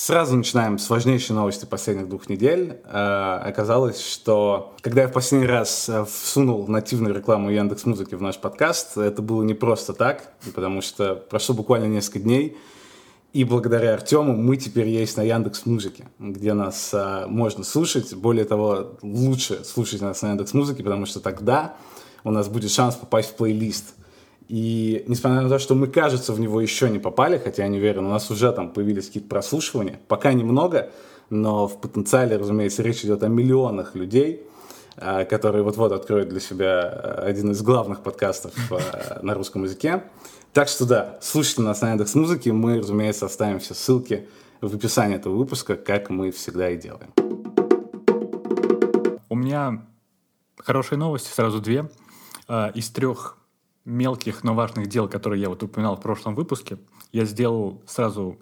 Сразу начинаем с важнейшей новости последних двух недель. Э, оказалось, что когда я в последний раз э, всунул нативную рекламу Яндекс Музыки в наш подкаст, это было не просто так, потому что прошло буквально несколько дней, и благодаря Артему мы теперь есть на Яндекс Музыке, где нас а, можно слушать. Более того, лучше слушать нас на Яндекс Музыке, потому что тогда у нас будет шанс попасть в плейлист. И несмотря на то, что мы, кажется, в него еще не попали, хотя я не уверен, у нас уже там появились какие-то прослушивания, пока немного, но в потенциале, разумеется, речь идет о миллионах людей, а, которые вот-вот откроют для себя а, один из главных подкастов а, на русском языке. Так что да, слушайте нас на Яндекс Музыке. Мы, разумеется, оставим все ссылки в описании этого выпуска, как мы всегда и делаем. У меня хорошие новости, сразу две. Из трех мелких, но важных дел, которые я вот упоминал в прошлом выпуске, я сделал сразу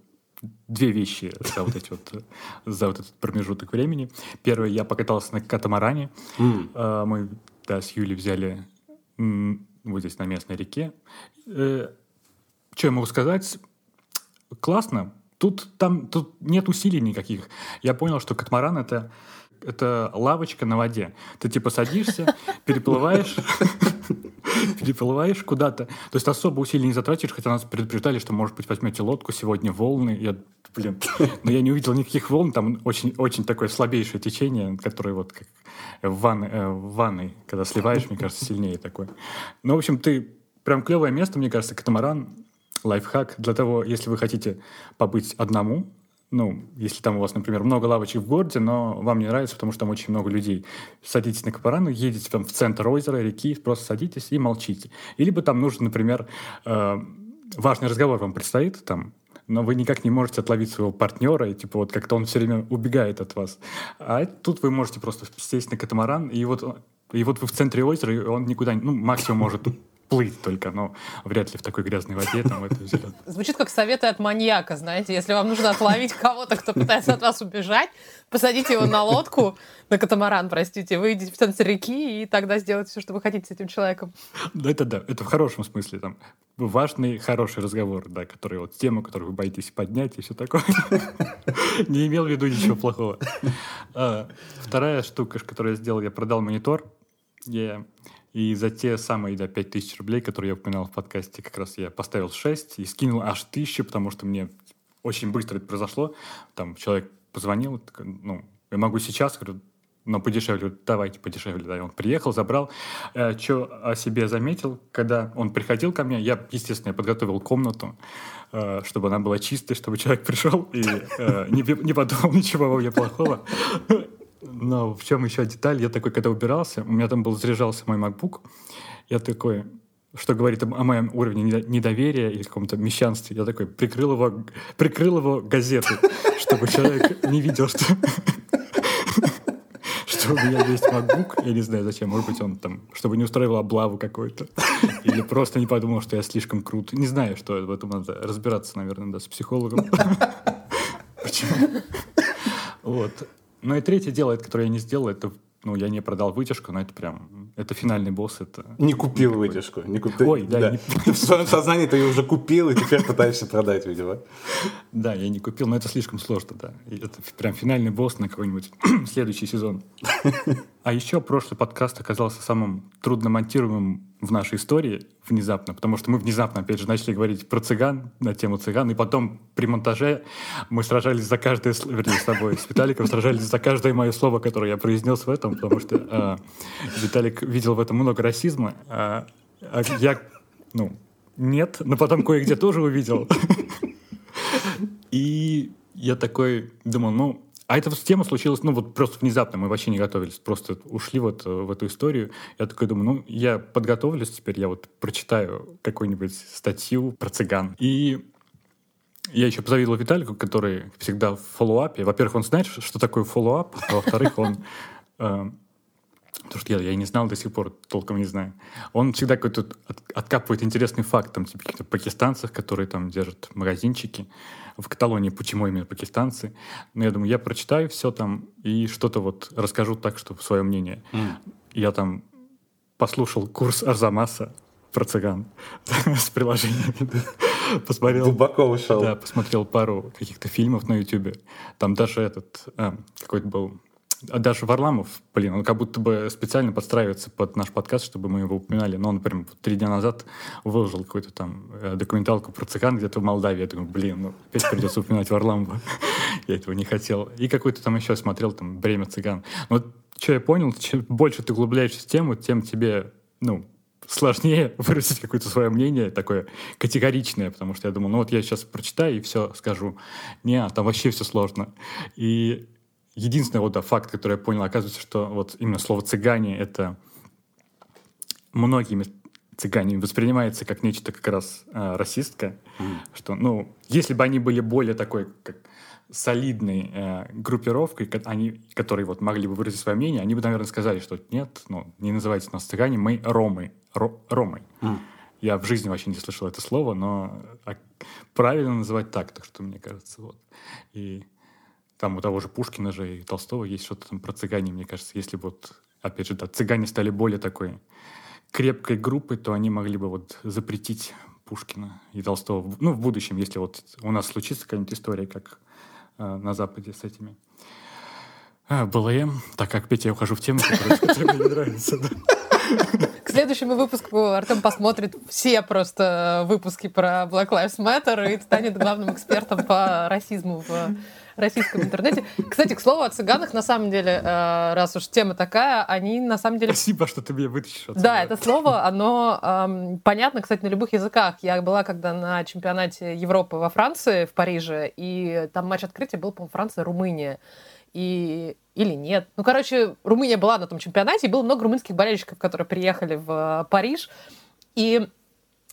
две вещи за вот, эти вот, за вот этот промежуток времени. Первое, я покатался на катамаране. Mm. Мы да, с Юлей взяли вот здесь на местной реке. Э, что я могу сказать? Классно. Тут, там, тут нет усилий никаких. Я понял, что катамаран это, это лавочка на воде. Ты типа садишься, переплываешь, переплываешь куда-то. То есть особо усилий не затратишь, хотя нас предупреждали, что, может быть, возьмете лодку, сегодня волны. Я, блин, но я не увидел никаких волн, там очень, очень такое слабейшее течение, которое вот как в, ван, э, в ванной, когда сливаешь, мне кажется, сильнее такое. Ну, в общем, ты прям клевое место, мне кажется, катамаран, лайфхак для того, если вы хотите побыть одному, ну, если там у вас, например, много лавочек в городе, но вам не нравится, потому что там очень много людей. Садитесь на Капарану, едете там в центр озера, реки, просто садитесь и молчите. Или бы там нужен, например, э, важный разговор вам предстоит, там, но вы никак не можете отловить своего партнера, и типа вот как-то он все время убегает от вас. А тут вы можете просто сесть на катамаран, и вот, и вот вы в центре озера, и он никуда, ну, максимум может плыть только, но вряд ли в такой грязной воде там это зеленое. Звучит как советы от маньяка, знаете, если вам нужно отловить кого-то, кто пытается от вас убежать, посадите его на лодку, на катамаран, простите, выйдите в центр реки и тогда сделайте все, что вы хотите с этим человеком. Да, это да, это в хорошем смысле, там, важный, хороший разговор, да, который вот тему, которую вы боитесь поднять и все такое. Не имел в виду ничего плохого. А, вторая штука, которую я сделал, я продал монитор. Я и за те самые да, 5000 рублей, которые я упоминал в подкасте, как раз я поставил 6 и скинул аж 1000, потому что мне очень быстро это произошло. Там человек позвонил, ну, я могу сейчас, говорю, но подешевле, давайте подешевле. Да. И он приехал, забрал. Э, что о себе заметил, когда он приходил ко мне, я, естественно, я подготовил комнату, э, чтобы она была чистой, чтобы человек пришел и э, не, подумал ничего во мне плохого. Но в чем еще деталь? Я такой, когда убирался, у меня там был заряжался мой MacBook, я такой, что говорит о, моем уровне недоверия или каком-то мещанстве, я такой прикрыл его, прикрыл его газетой, чтобы человек не видел, что что у меня есть MacBook, я не знаю зачем, может быть, он там, чтобы не устраивал облаву какой-то, или просто не подумал, что я слишком крут. Не знаю, что в этом надо разбираться, наверное, да, с психологом. Почему? Вот. Ну и третье дело, которое я не сделал, это ну, я не продал вытяжку, но это прям, это финальный босс. Это не купил такой... вытяжку. Не куп... Ой, да. да. Не... Ты в своем сознании ты ее уже купил, и теперь пытаешься продать, видимо. Да, я не купил, но это слишком сложно, да. Это прям финальный босс на какой-нибудь следующий сезон. А еще прошлый подкаст оказался самым трудно монтируемым в нашей истории внезапно, потому что мы внезапно, опять же, начали говорить про цыган, на тему цыган, и потом при монтаже мы сражались за каждое, вернее, с тобой, с Виталиком сражались за каждое мое слово, которое я произнес в этом, потому что э, Виталик видел в этом много расизма, а, а я, ну, нет, но потом кое-где тоже увидел. И я такой думал, ну, а эта тема случилась, ну, вот просто внезапно, мы вообще не готовились, просто ушли вот э, в эту историю. Я такой думаю, ну, я подготовлюсь теперь, я вот прочитаю какую-нибудь статью про цыган. И я еще позавидовал Виталику, который всегда в follow-up е. Во-первых, он знает, что такое follow-up, а во-вторых, он... Э, потому что я, я не знал до сих пор, толком не знаю. Он всегда какой-то откапывает интересный факт, там, типа, каких-то пакистанцев, которые там держат магазинчики в Каталонии, почему именно пакистанцы. Но я думаю, я прочитаю все там и что-то вот расскажу так, чтобы свое мнение. Mm. Я там послушал курс Арзамаса про цыган с приложениями. посмотрел... Глубоко ушел. Да, посмотрел пару каких-то фильмов на Ютубе. Там даже этот, а, какой-то был даже Варламов, блин, он как будто бы специально подстраивается под наш подкаст, чтобы мы его упоминали. Но он, например, три дня назад выложил какую-то там э, документалку про цыган где-то в Молдавии. Я думаю, блин, ну опять придется упоминать Варламова. Я этого не хотел. И какой-то там еще смотрел, там, «Бремя цыган». Но вот что я понял, чем больше ты углубляешься в тему, тем тебе, ну, сложнее выразить какое-то свое мнение, такое категоричное, потому что я думал, ну вот я сейчас прочитаю и все скажу. Не, а там вообще все сложно. И единственный вот да, факт, который я понял, оказывается, что вот именно слово «цыгане» — это многими цыгане воспринимается как нечто как раз э, расистское, mm. что, ну, если бы они были более такой, как солидной э, группировкой, они, которые вот могли бы выразить свое мнение, они бы, наверное, сказали, что нет, ну, не называйте нас цыгане, мы ромы, ро, ромой. Mm. Я в жизни вообще не слышал это слово, но а, правильно называть так, так что мне кажется, вот. И там у того же Пушкина же и Толстого есть что-то там про цыгане, мне кажется. Если вот, опять же, да, цыгане стали более такой крепкой группой, то они могли бы вот запретить Пушкина и Толстого. Ну, в будущем, если вот у нас случится какая-нибудь история, как э, на Западе с этими. А, БЛМ, так как Петя, я ухожу в тему, которая мне нравится. К следующему выпуску Артем посмотрит все просто выпуски про Black Lives Matter и станет главным экспертом по расизму в российском интернете. Кстати, к слову о цыганах, на самом деле, э, раз уж тема такая, они на самом деле... Спасибо, что ты меня вытащишь отсюда. Да, это слово, оно эм, понятно, кстати, на любых языках. Я была когда на чемпионате Европы во Франции, в Париже, и там матч открытия был, по-моему, Франция-Румыния. И или нет. Ну, короче, Румыния была на том чемпионате, и было много румынских болельщиков, которые приехали в э, Париж. И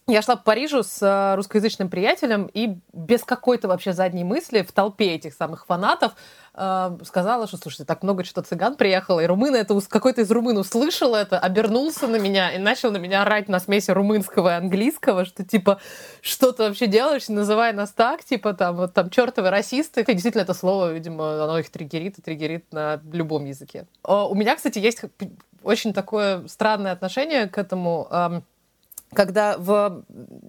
я шла по Парижу с э, русскоязычным приятелем и без какой-то вообще задней мысли в толпе этих самых фанатов э, сказала, что, слушайте, так много что-то цыган приехало, и румын это, какой-то из румын услышал это, обернулся на меня и начал на меня орать на смеси румынского и английского, что типа, что ты вообще делаешь, называй нас так, типа там, вот там чертовы расисты. И действительно это слово, видимо, оно их триггерит и триггерит на любом языке. У меня, кстати, есть очень такое странное отношение к этому. Когда в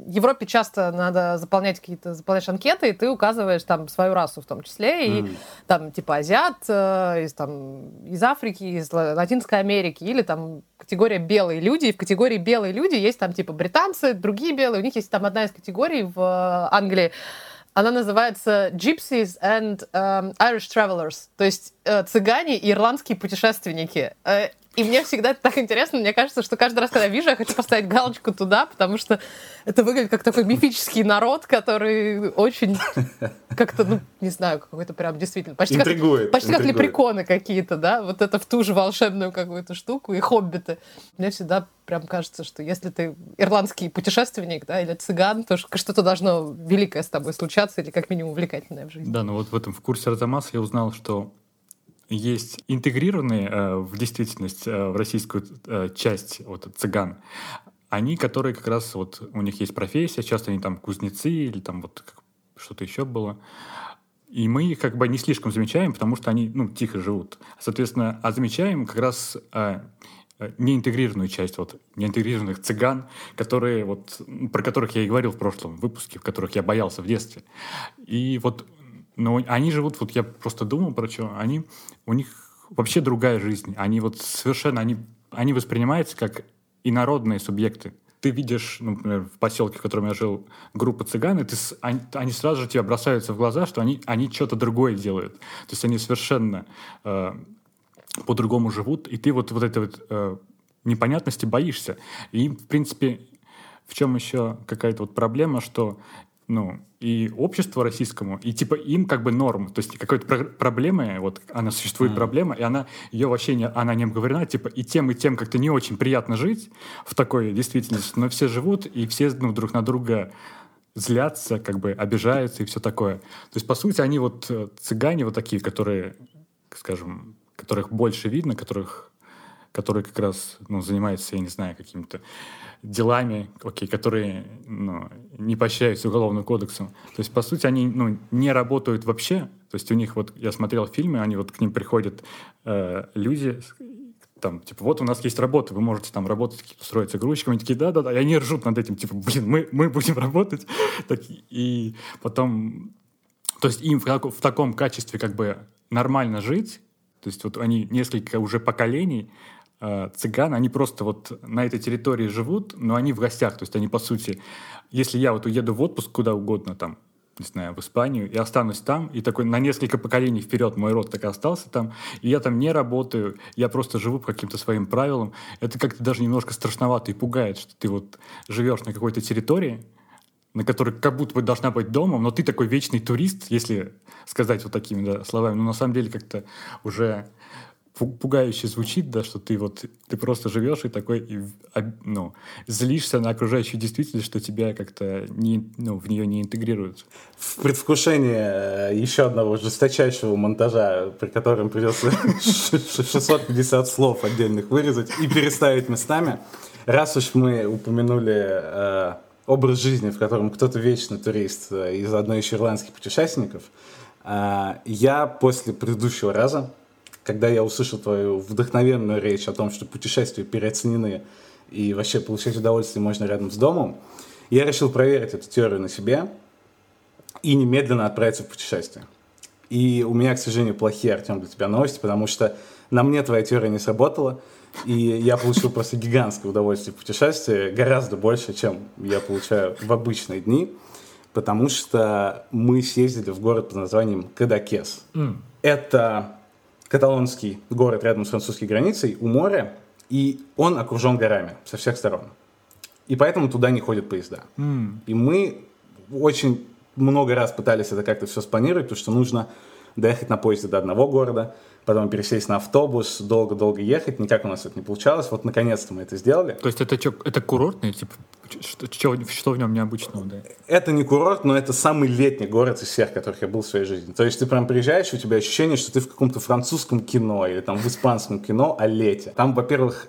Европе часто надо заполнять какие-то заполнять анкеты, и ты указываешь там свою расу в том числе, и mm. там типа азиат э, из там из Африки, из Латинской Америки, или там категория белые люди, и в категории белые люди есть там типа британцы, другие белые, у них есть там одна из категорий в э, Англии, она называется Gypsies and um, Irish Travelers, то есть э, цыгане и ирландские путешественники. Э, и мне всегда это так интересно. Мне кажется, что каждый раз, когда я вижу, я хочу поставить галочку туда, потому что это выглядит как такой мифический народ, который очень как-то, ну, не знаю, какой-то прям действительно... Почти интригует, как, почти интригует. как лепреконы какие-то, да? Вот это в ту же волшебную какую-то штуку. И хоббиты. Мне всегда прям кажется, что если ты ирландский путешественник, да, или цыган, то что-то должно великое с тобой случаться или как минимум увлекательное в жизни. Да, ну вот в этом в курсе Арзамаса я узнал, что есть интегрированные э, в действительность э, в российскую э, часть вот, цыган, они, которые как раз вот у них есть профессия, часто они там кузнецы или там вот что-то еще было. И мы их как бы не слишком замечаем, потому что они, ну, тихо живут. Соответственно, а замечаем как раз э, неинтегрированную часть, вот, неинтегрированных цыган, которые, вот, про которых я и говорил в прошлом выпуске, в которых я боялся в детстве. И вот но они живут, вот я просто думал про что, они, у них вообще другая жизнь. Они вот совершенно, они, они воспринимаются как инородные субъекты. Ты видишь, ну, например, в поселке, в котором я жил, группа цыган, и ты, они, они сразу же тебе бросаются в глаза, что они, они что-то другое делают. То есть они совершенно э, по-другому живут, и ты вот, вот этой вот э, непонятности боишься. И, в принципе, в чем еще какая-то вот проблема, что ну, и обществу российскому, и типа им как бы норм. То есть какой-то про- проблемы, вот она существует mm. проблема, и она ее вообще не, она не обговорена, типа и тем, и тем как-то не очень приятно жить в такой действительности, но все живут, и все ну, друг на друга злятся, как бы обижаются и все такое. То есть, по сути, они вот э, цыгане вот такие, которые, скажем, которых больше видно, которых которые как раз ну, занимаются, я не знаю, какими-то делами, окей, которые ну, не поощряются уголовным кодексом. То есть, по сути, они ну, не работают вообще. То есть у них вот, я смотрел фильмы, они вот к ним приходят э, люди, там, типа, вот у нас есть работа, вы можете там работать, устроиться грузчиками, они такие, да-да-да, и они ржут над этим, типа, блин, мы, мы будем работать. Так, и потом, то есть им в, в таком качестве как бы нормально жить, то есть вот они несколько уже поколений цыган, они просто вот на этой территории живут, но они в гостях, то есть они по сути, если я вот уеду в отпуск куда угодно там, не знаю, в Испанию, и останусь там, и такой на несколько поколений вперед мой род так и остался там, и я там не работаю, я просто живу по каким-то своим правилам. Это как-то даже немножко страшновато и пугает, что ты вот живешь на какой-то территории, на которой как будто бы должна быть домом, но ты такой вечный турист, если сказать вот такими да, словами. Но на самом деле как-то уже пугающе звучит, да, что ты вот ты просто живешь и такой, и, ну, злишься на окружающую действительность, что тебя как-то не, ну, в нее не интегрируют. В предвкушении э, еще одного жесточайшего монтажа, при котором придется 650 слов отдельных вырезать и переставить местами, раз уж мы упомянули э, образ жизни, в котором кто-то вечный турист э, и заодно еще ирландских путешественников, я после предыдущего раза когда я услышал твою вдохновенную речь о том, что путешествия переоценены и вообще получать удовольствие можно рядом с домом, я решил проверить эту теорию на себе и немедленно отправиться в путешествие. И у меня, к сожалению, плохие, Артем, для тебя новости, потому что на мне твоя теория не сработала, и я получил просто гигантское удовольствие в путешествии, гораздо больше, чем я получаю в обычные дни, потому что мы съездили в город под названием Кадакес. Mm. Это каталонский город рядом с французской границей, у моря, и он окружен горами со всех сторон. И поэтому туда не ходят поезда. Mm. И мы очень много раз пытались это как-то все спланировать, потому что нужно доехать на поезде до одного города, потом пересесть на автобус, долго-долго ехать. Никак у нас это не получалось. Вот наконец-то мы это сделали. То есть это что, это курортный, типа, что, что, что в нем необычного, да? Это не курорт, но это самый летний город из всех, которых я был в своей жизни. То есть ты прям приезжаешь, у тебя ощущение, что ты в каком-то французском кино или там в испанском кино о лете. Там, во-первых,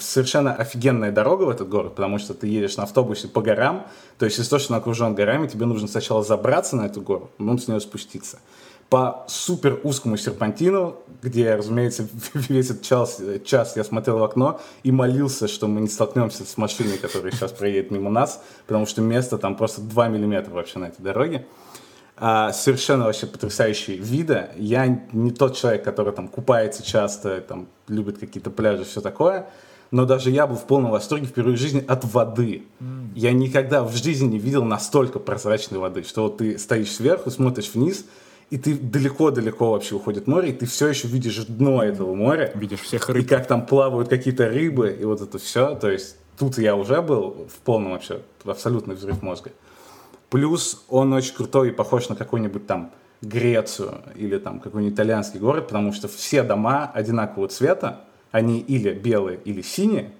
совершенно офигенная дорога в этот город, потому что ты едешь на автобусе по горам, то есть из-за того, что он окружен горами, тебе нужно сначала забраться на эту гору, потом с нее спуститься по супер узкому серпантину, где, разумеется, весь этот час, час я смотрел в окно и молился, что мы не столкнемся с машиной, которая сейчас проедет мимо нас, потому что место там просто 2 миллиметра вообще на этой дороге. А, совершенно вообще потрясающие виды. Я не тот человек, который там купается часто, там любит какие-то пляжи, все такое. Но даже я был в полном восторге впервые в жизни от воды. Mm. Я никогда в жизни не видел настолько прозрачной воды, что вот ты стоишь сверху, смотришь вниз, и ты далеко-далеко вообще уходит море, и ты все еще видишь дно этого моря. Видишь всех рыб. И как там плавают какие-то рыбы, и вот это все. То есть тут я уже был в полном вообще, абсолютный взрыв мозга. Плюс он очень крутой и похож на какой-нибудь там Грецию или там какой-нибудь итальянский город, потому что все дома одинакового цвета, они или белые, или синие,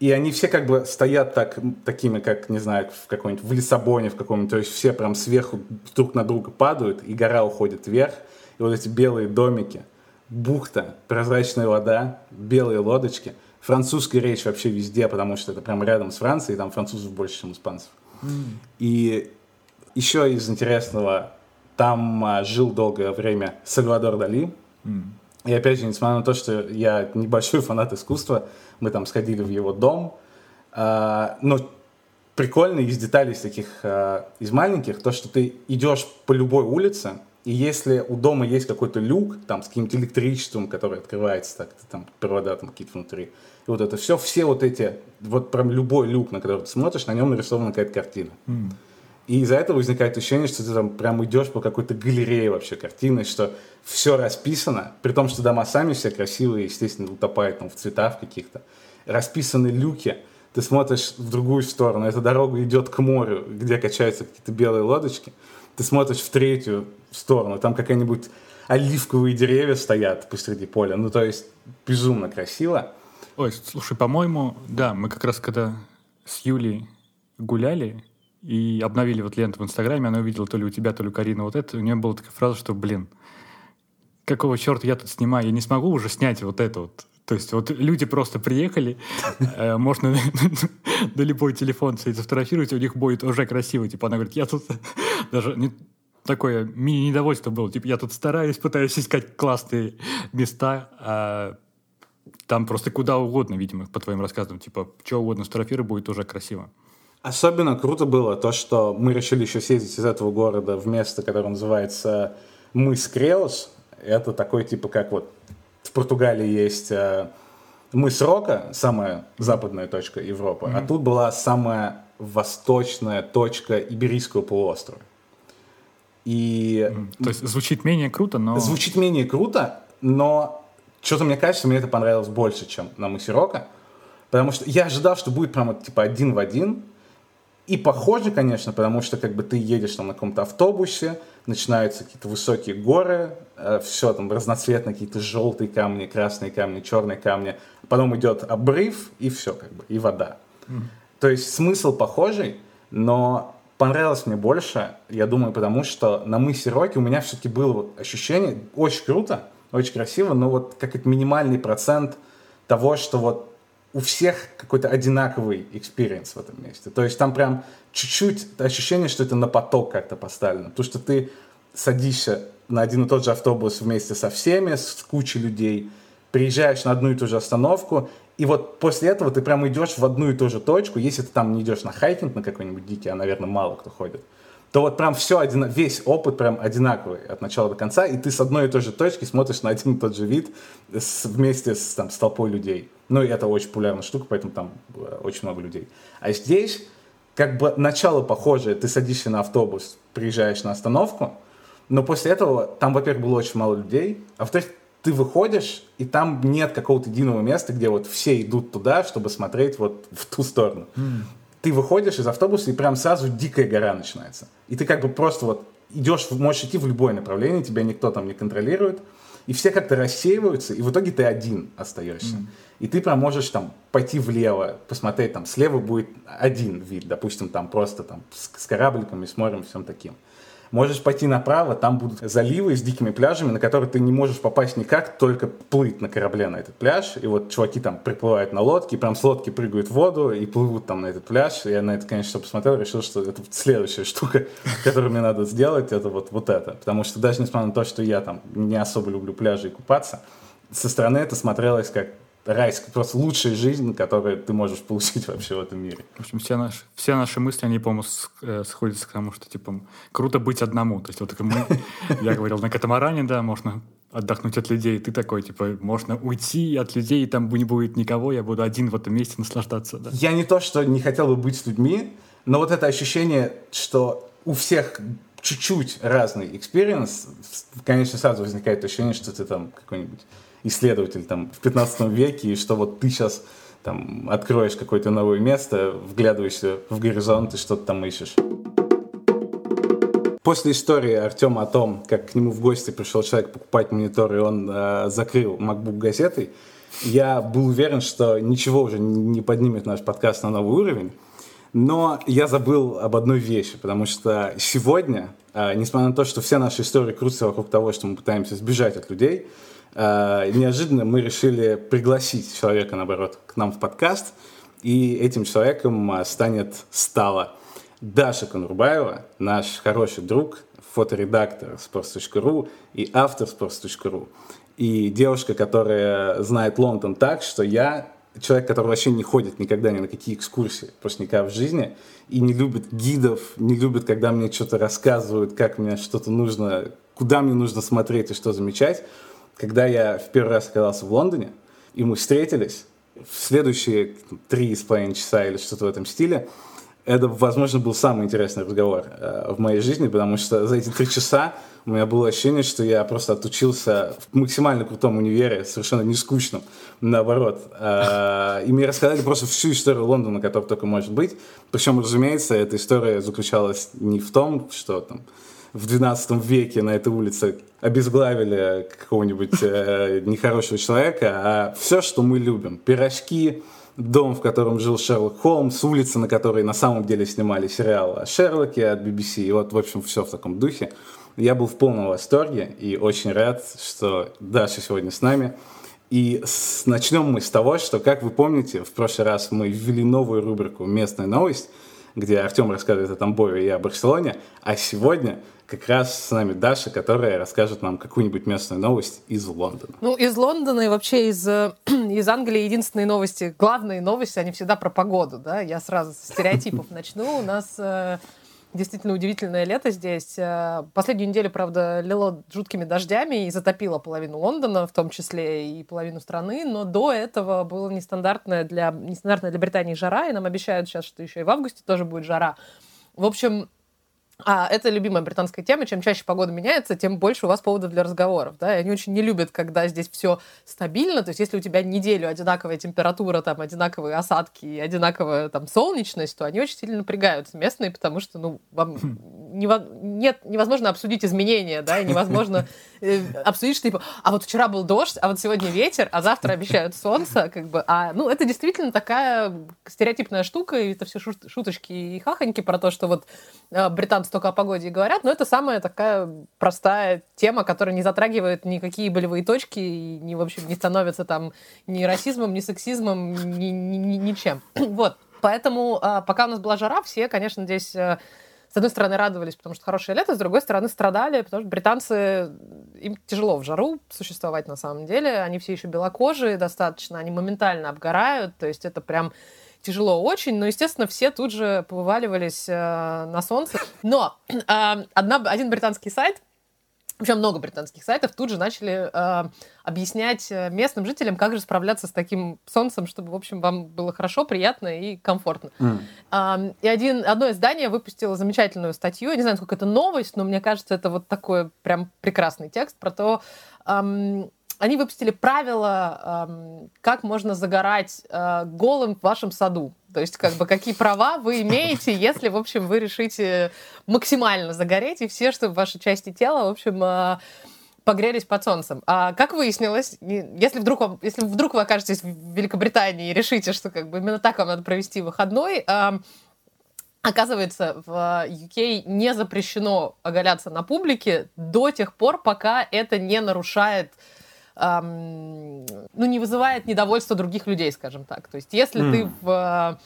и они все как бы стоят так, такими, как, не знаю, в какой-нибудь, в Лиссабоне в каком-нибудь, то есть все прям сверху друг на друга падают, и гора уходит вверх, и вот эти белые домики, бухта, прозрачная вода, белые лодочки, французская речь вообще везде, потому что это прям рядом с Францией, и там французов больше, чем испанцев. Mm. И еще из интересного, там а, жил долгое время Сальвадор Дали, mm. И опять же, несмотря на то, что я небольшой фанат искусства, мы там сходили в его дом. А, но прикольно из деталей из таких, а, из маленьких, то, что ты идешь по любой улице, и если у дома есть какой-то люк, там, с каким-то электричеством, который открывается, так, там, провода там какие-то внутри, и вот это все, все вот эти, вот прям любой люк, на который ты смотришь, на нем нарисована какая-то картина. Mm. И из-за этого возникает ощущение, что ты там прям идешь по какой-то галерее вообще картины, что все расписано, при том, что дома сами все красивые, естественно, утопают там в цветах каких-то. Расписаны люки, ты смотришь в другую сторону, эта дорога идет к морю, где качаются какие-то белые лодочки, ты смотришь в третью сторону, там какая-нибудь оливковые деревья стоят посреди поля, ну то есть безумно красиво. Ой, слушай, по-моему, да, мы как раз когда с Юлей гуляли, и обновили вот ленту в Инстаграме, она увидела то ли у тебя, то ли у Карины вот это, у нее была такая фраза, что, блин, какого черта я тут снимаю, я не смогу уже снять вот это вот. То есть вот люди просто приехали, э, можно на любой телефон все это фотографировать, у них будет уже красиво. Типа она говорит, я тут даже такое мини-недовольство было. Типа я тут стараюсь, пытаюсь искать классные места, а там просто куда угодно, видимо, по твоим рассказам. Типа, что угодно сфотографировать будет уже красиво. Особенно круто было то, что мы решили еще съездить из этого города в место, которое называется мыс Креос. Это такой, типа, как вот в Португалии есть э, мыс Рока, самая западная точка Европы, mm-hmm. а тут была самая восточная точка Иберийского полуострова. И... Mm-hmm. То есть звучит менее круто, но... Звучит менее круто, но что-то мне кажется, мне это понравилось больше, чем на мысе Рока. Потому что я ожидал, что будет прямо типа один в один, и похоже, конечно, потому что как бы ты едешь там на каком-то автобусе, начинаются какие-то высокие горы, э, все там разноцветные какие-то желтые камни, красные камни, черные камни. Потом идет обрыв и все как бы, и вода. Mm. То есть смысл похожий, но понравилось мне больше, я думаю, потому что на мысе Роки у меня все-таки было вот ощущение, очень круто, очень красиво, но вот как это минимальный процент того, что вот у всех какой-то одинаковый experience в этом месте. То есть там прям чуть-чуть ощущение, что это на поток как-то поставлено. То, что ты садишься на один и тот же автобус вместе со всеми, с кучей людей, приезжаешь на одну и ту же остановку, и вот после этого ты прям идешь в одну и ту же точку, если ты там не идешь на хайкинг на какой-нибудь дикий, а, наверное, мало кто ходит, то вот прям все, один, весь опыт прям одинаковый от начала до конца, и ты с одной и той же точки смотришь на один и тот же вид с, вместе с, там, с толпой людей. Ну, и это очень популярная штука, поэтому там э, очень много людей. А здесь как бы начало похожее. Ты садишься на автобус, приезжаешь на остановку, но после этого там, во-первых, было очень мало людей, а во-вторых, ты выходишь, и там нет какого-то единого места, где вот все идут туда, чтобы смотреть вот в ту сторону. Mm. Ты выходишь из автобуса, и прям сразу дикая гора начинается. И ты как бы просто вот идешь, можешь идти в любое направление, тебя никто там не контролирует, и все как-то рассеиваются, и в итоге ты один остаешься. Mm. И ты прям можешь там пойти влево, посмотреть, там слева будет один вид, допустим, там просто там с, с корабликами, с морем, всем таким. Можешь пойти направо, там будут заливы с дикими пляжами, на которые ты не можешь попасть никак, только плыть на корабле на этот пляж. И вот чуваки там приплывают на лодке, прям с лодки прыгают в воду и плывут там на этот пляж. Я на это, конечно, посмотрел, решил, что это следующая штука, которую мне надо сделать, это вот, вот это. Потому что даже несмотря на то, что я там не особо люблю пляжи и купаться, со стороны это смотрелось как райская, просто лучшая жизнь, которую ты можешь получить вообще в этом мире. В общем, все наши, все наши мысли, они, по-моему, э, сходятся к тому, что, типа, круто быть одному. То есть, вот мы, я говорил, на катамаране, да, можно отдохнуть от людей. Ты такой, типа, можно уйти от людей, и там не будет никого, я буду один в этом месте наслаждаться. Да. Я не то, что не хотел бы быть с людьми, но вот это ощущение, что у всех чуть-чуть разный experience, конечно, сразу возникает ощущение, что ты там какой-нибудь исследователь там в 15 веке, и что вот ты сейчас там откроешь какое-то новое место, вглядываешься в горизонт и что-то там ищешь. После истории Артема о том, как к нему в гости пришел человек покупать монитор, и он э, закрыл MacBook газетой, я был уверен, что ничего уже не поднимет наш подкаст на новый уровень. Но я забыл об одной вещи, потому что сегодня, э, несмотря на то, что все наши истории крутятся вокруг того, что мы пытаемся сбежать от людей, неожиданно мы решили пригласить человека, наоборот, к нам в подкаст. И этим человеком э, станет стала Даша Конурбаева, наш хороший друг, фоторедактор sports.ru и автор sports.ru. И девушка, которая знает Лондон так, что я человек, который вообще не ходит никогда ни на какие экскурсии, просто никогда в жизни, и не любит гидов, не любит, когда мне что-то рассказывают, как мне что-то нужно, куда мне нужно смотреть и что замечать. Когда я в первый раз оказался в Лондоне, и мы встретились, в следующие три с половиной часа или что-то в этом стиле, это, возможно, был самый интересный разговор э, в моей жизни, потому что за эти три часа у меня было ощущение, что я просто отучился в максимально крутом универе, совершенно не скучном, наоборот. Э, и мне рассказали просто всю историю Лондона, которая только может быть. Причем, разумеется, эта история заключалась не в том, что там в 12 веке на этой улице обезглавили какого-нибудь э, нехорошего человека, а все, что мы любим. Пирожки, дом, в котором жил Шерлок Холмс, улица, на которой на самом деле снимали сериал о Шерлоке от BBC, и вот, в общем, все в таком духе. Я был в полном восторге и очень рад, что Даша сегодня с нами. И с, начнем мы с того, что, как вы помните, в прошлый раз мы ввели новую рубрику «Местная новость», где Артем рассказывает о Тамбове и о Барселоне, а сегодня как раз с нами Даша, которая расскажет нам какую-нибудь местную новость из Лондона. Ну, из Лондона и вообще из, э, из Англии единственные новости, главные новости, они всегда про погоду, да, я сразу с стереотипов начну. У нас э, действительно удивительное лето здесь. Э, последнюю неделю, правда, лило жуткими дождями и затопило половину Лондона, в том числе и половину страны, но до этого было нестандартная для, нестандартная для Британии жара, и нам обещают сейчас, что еще и в августе тоже будет жара. В общем, а это любимая британская тема. Чем чаще погода меняется, тем больше у вас поводов для разговоров. Да? И они очень не любят, когда здесь все стабильно. То есть, если у тебя неделю одинаковая температура, там, одинаковые осадки и одинаковая там, солнечность, то они очень сильно напрягаются местные, потому что ну, вам нево... нет, невозможно обсудить изменения, да, и невозможно э, обсудить, что типа, а вот вчера был дождь, а вот сегодня ветер, а завтра обещают солнце, как бы. А, ну, это действительно такая стереотипная штука, и это все шуточки и хахоньки про то, что вот э, британцы нас только о погоде и говорят, но это самая такая простая тема, которая не затрагивает никакие болевые точки и, не, в общем, не становится там ни расизмом, ни сексизмом, ни, ни, ни, ничем. вот. Поэтому, а, пока у нас была жара, все, конечно, здесь э, с одной стороны, радовались, потому что хорошее лето, с другой стороны, страдали, потому что британцы, им тяжело в жару существовать на самом деле. Они все еще белокожие достаточно, они моментально обгорают, то есть это прям тяжело очень, но, естественно, все тут же повываливались э, на солнце. Но э, одна, один британский сайт, вообще много британских сайтов тут же начали э, объяснять э, местным жителям, как же справляться с таким солнцем, чтобы, в общем, вам было хорошо, приятно и комфортно. Mm. Э, и один, одно издание выпустило замечательную статью, я не знаю, сколько это новость, но мне кажется, это вот такой прям прекрасный текст про то, э, они выпустили правила, как можно загорать э, голым в вашем саду. То есть, как бы, какие права вы имеете, если, в общем, вы решите максимально загореть, и все, что в вашей части тела, в общем, э, погрелись под солнцем. А как выяснилось, если вдруг, вам, если вдруг вы окажетесь в Великобритании и решите, что как бы именно так вам надо провести выходной, э, Оказывается, в UK не запрещено оголяться на публике до тех пор, пока это не нарушает эм, ну, не вызывает недовольства других людей, скажем так. То есть, если mm. ты в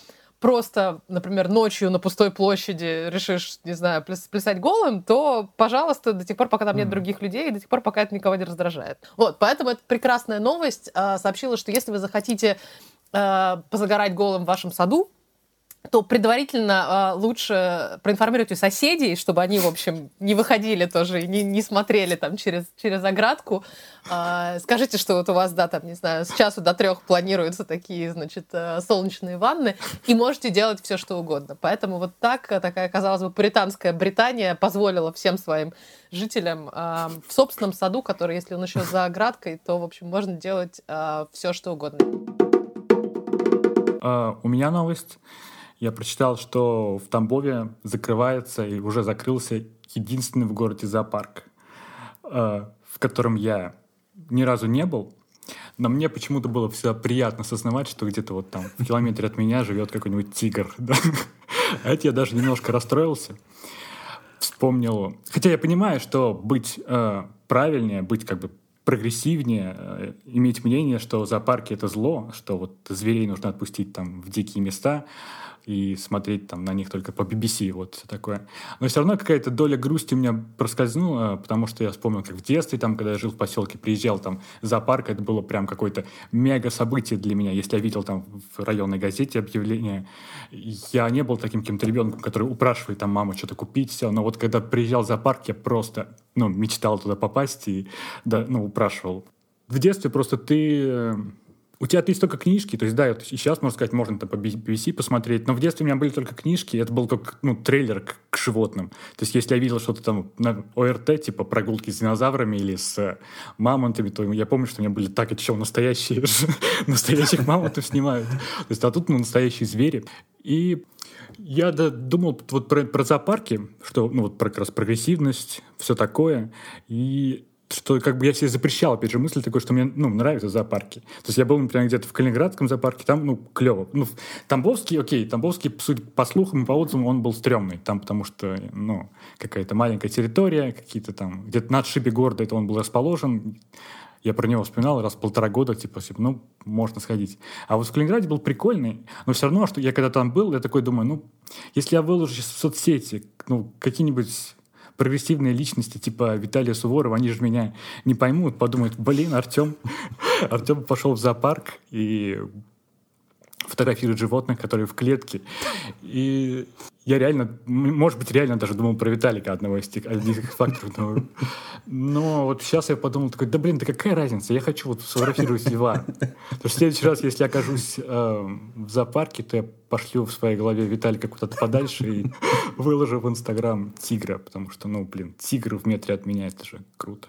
просто, например, ночью на пустой площади решишь, не знаю, пляс плясать голым, то, пожалуйста, до тех пор, пока там нет других людей, и до тех пор, пока это никого не раздражает. Вот, поэтому это прекрасная новость. Э, сообщила, что если вы захотите э, позагорать голым в вашем саду, то предварительно э, лучше проинформируйте соседей, чтобы они, в общем, не выходили тоже и не, не смотрели там через, через оградку. Э, скажите, что вот у вас, да, там, не знаю, с часу до трех планируются такие, значит, э, солнечные ванны, и можете делать все, что угодно. Поэтому вот так, такая, казалось бы, пуританская Британия позволила всем своим жителям э, в собственном саду, который, если он еще за оградкой, то, в общем, можно делать э, все, что угодно. Uh, у меня новость я прочитал, что в Тамбове закрывается и уже закрылся единственный в городе зоопарк, э, в котором я ни разу не был, но мне почему-то было всегда приятно осознавать, что где-то вот там в километре от меня живет какой-нибудь тигр. Да? А это я даже немножко расстроился. Вспомнил. Хотя я понимаю, что быть э, правильнее, быть как бы прогрессивнее, э, иметь мнение, что зоопарки это зло, что вот зверей нужно отпустить там в дикие места и смотреть там на них только по BBC, вот все такое. Но все равно какая-то доля грусти у меня проскользнула, потому что я вспомнил, как в детстве, там, когда я жил в поселке, приезжал там в зоопарк, это было прям какое-то мега событие для меня. Если я видел там в районной газете объявление, я не был таким каким-то ребенком, который упрашивает там маму что-то купить, все. Но вот когда приезжал в зоопарк, я просто, ну, мечтал туда попасть и, да, ну, упрашивал. В детстве просто ты э, у тебя есть только книжки, то есть, да, вот сейчас, можно сказать, можно там по BBC посмотреть, но в детстве у меня были только книжки, это был только, ну, трейлер к, к животным. То есть, если я видел что-то там на ОРТ, типа прогулки с динозаврами или с э, мамонтами, то я помню, что у меня были так, это что, настоящие, настоящих мамонтов снимают. То есть, а тут, ну, настоящие звери. И я да, думал вот про, про зоопарки, что, ну, вот про как раз прогрессивность, все такое, и что как бы я себе запрещал, опять же, мысль такой, что мне, ну, нравятся зоопарки. То есть я был, например, где-то в Калининградском зоопарке, там, ну, клево. Ну, Тамбовский, окей, Тамбовский, суть, по слухам и по отзывам, он был стрёмный. Там, потому что, ну, какая-то маленькая территория, какие-то там, где-то на отшибе города это он был расположен. Я про него вспоминал раз полтора года, типа, типа, ну, можно сходить. А вот в Калининграде был прикольный, но все равно, что я когда там был, я такой думаю, ну, если я выложу сейчас в соцсети, ну, какие-нибудь прогрессивные личности типа Виталия Суворова, они же меня не поймут, подумают, блин, Артем, Артем пошел в зоопарк и фотографирует животных, которые в клетке. И я реально, может быть, реально даже думал про Виталика, одного из тех, одних факторов. Но, но вот сейчас я подумал, такой, да блин, да какая разница, я хочу вот сфотографировать льва. Что в следующий раз, если я окажусь э, в зоопарке, то я пошлю в своей голове Виталика куда-то подальше и выложу в Инстаграм тигра, потому что, ну, блин, тигр в метре от меня, это же круто.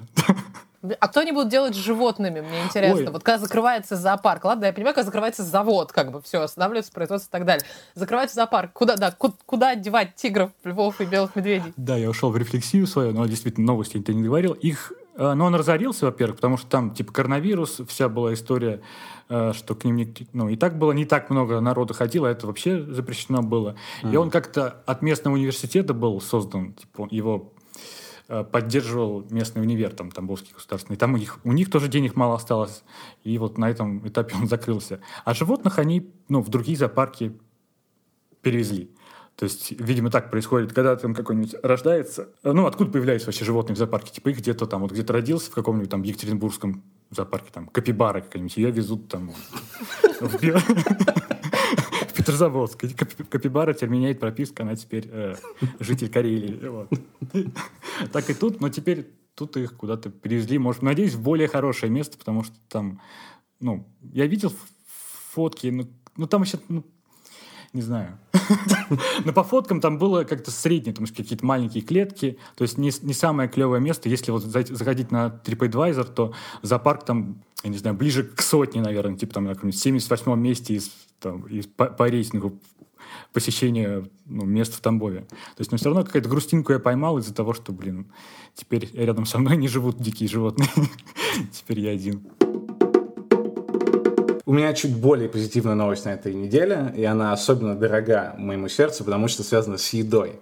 А кто они будут делать с животными, мне интересно. Ой. Вот когда закрывается зоопарк, ладно, я понимаю, когда закрывается завод, как бы все, останавливается производство и так далее. Закрывается зоопарк, куда, да, куда, куда одевать тигров, львов и белых медведей? Да, я ушел в рефлексию свою, но действительно новости никто не говорил. Их э, но он разорился, во-первых, потому что там, типа, коронавирус, вся была история, э, что к ним не, ну, и так было не так много народу ходило, а это вообще запрещено было. Mm. И он как-то от местного университета был создан, типа, его поддерживал местный универ, там, Тамбовский государственный. Там у них, у них тоже денег мало осталось. И вот на этом этапе он закрылся. А животных они ну, в другие зоопарки перевезли. То есть, видимо, так происходит, когда там какой-нибудь рождается. Ну, откуда появляются вообще животные в зоопарке? Типа их где-то там, вот где-то родился в каком-нибудь там Екатеринбургском зоопарке, там, капибара какая-нибудь, ее везут там Петрозаводск. Капибара теперь меняет прописку, она теперь э, житель Карелии. Вот. Так и тут, но теперь тут их куда-то перевезли. Может, надеюсь, в более хорошее место, потому что там, ну, я видел фотки, ну, ну там еще, ну, не знаю. Но по фоткам там было как-то среднее, там какие-то маленькие клетки, то есть не, не самое клевое место. Если вот заходить на TripAdvisor, то зоопарк там, я не знаю, ближе к сотне, наверное, типа там на каком-нибудь 78 месте из там, из, по, по рейтингу посещения ну, мест в Тамбове. То есть, но все равно какая-то грустинку я поймал из-за того, что, блин, теперь рядом со мной не живут дикие животные. теперь я один. У меня чуть более позитивная новость на этой неделе, и она особенно дорога моему сердцу, потому что связана с едой.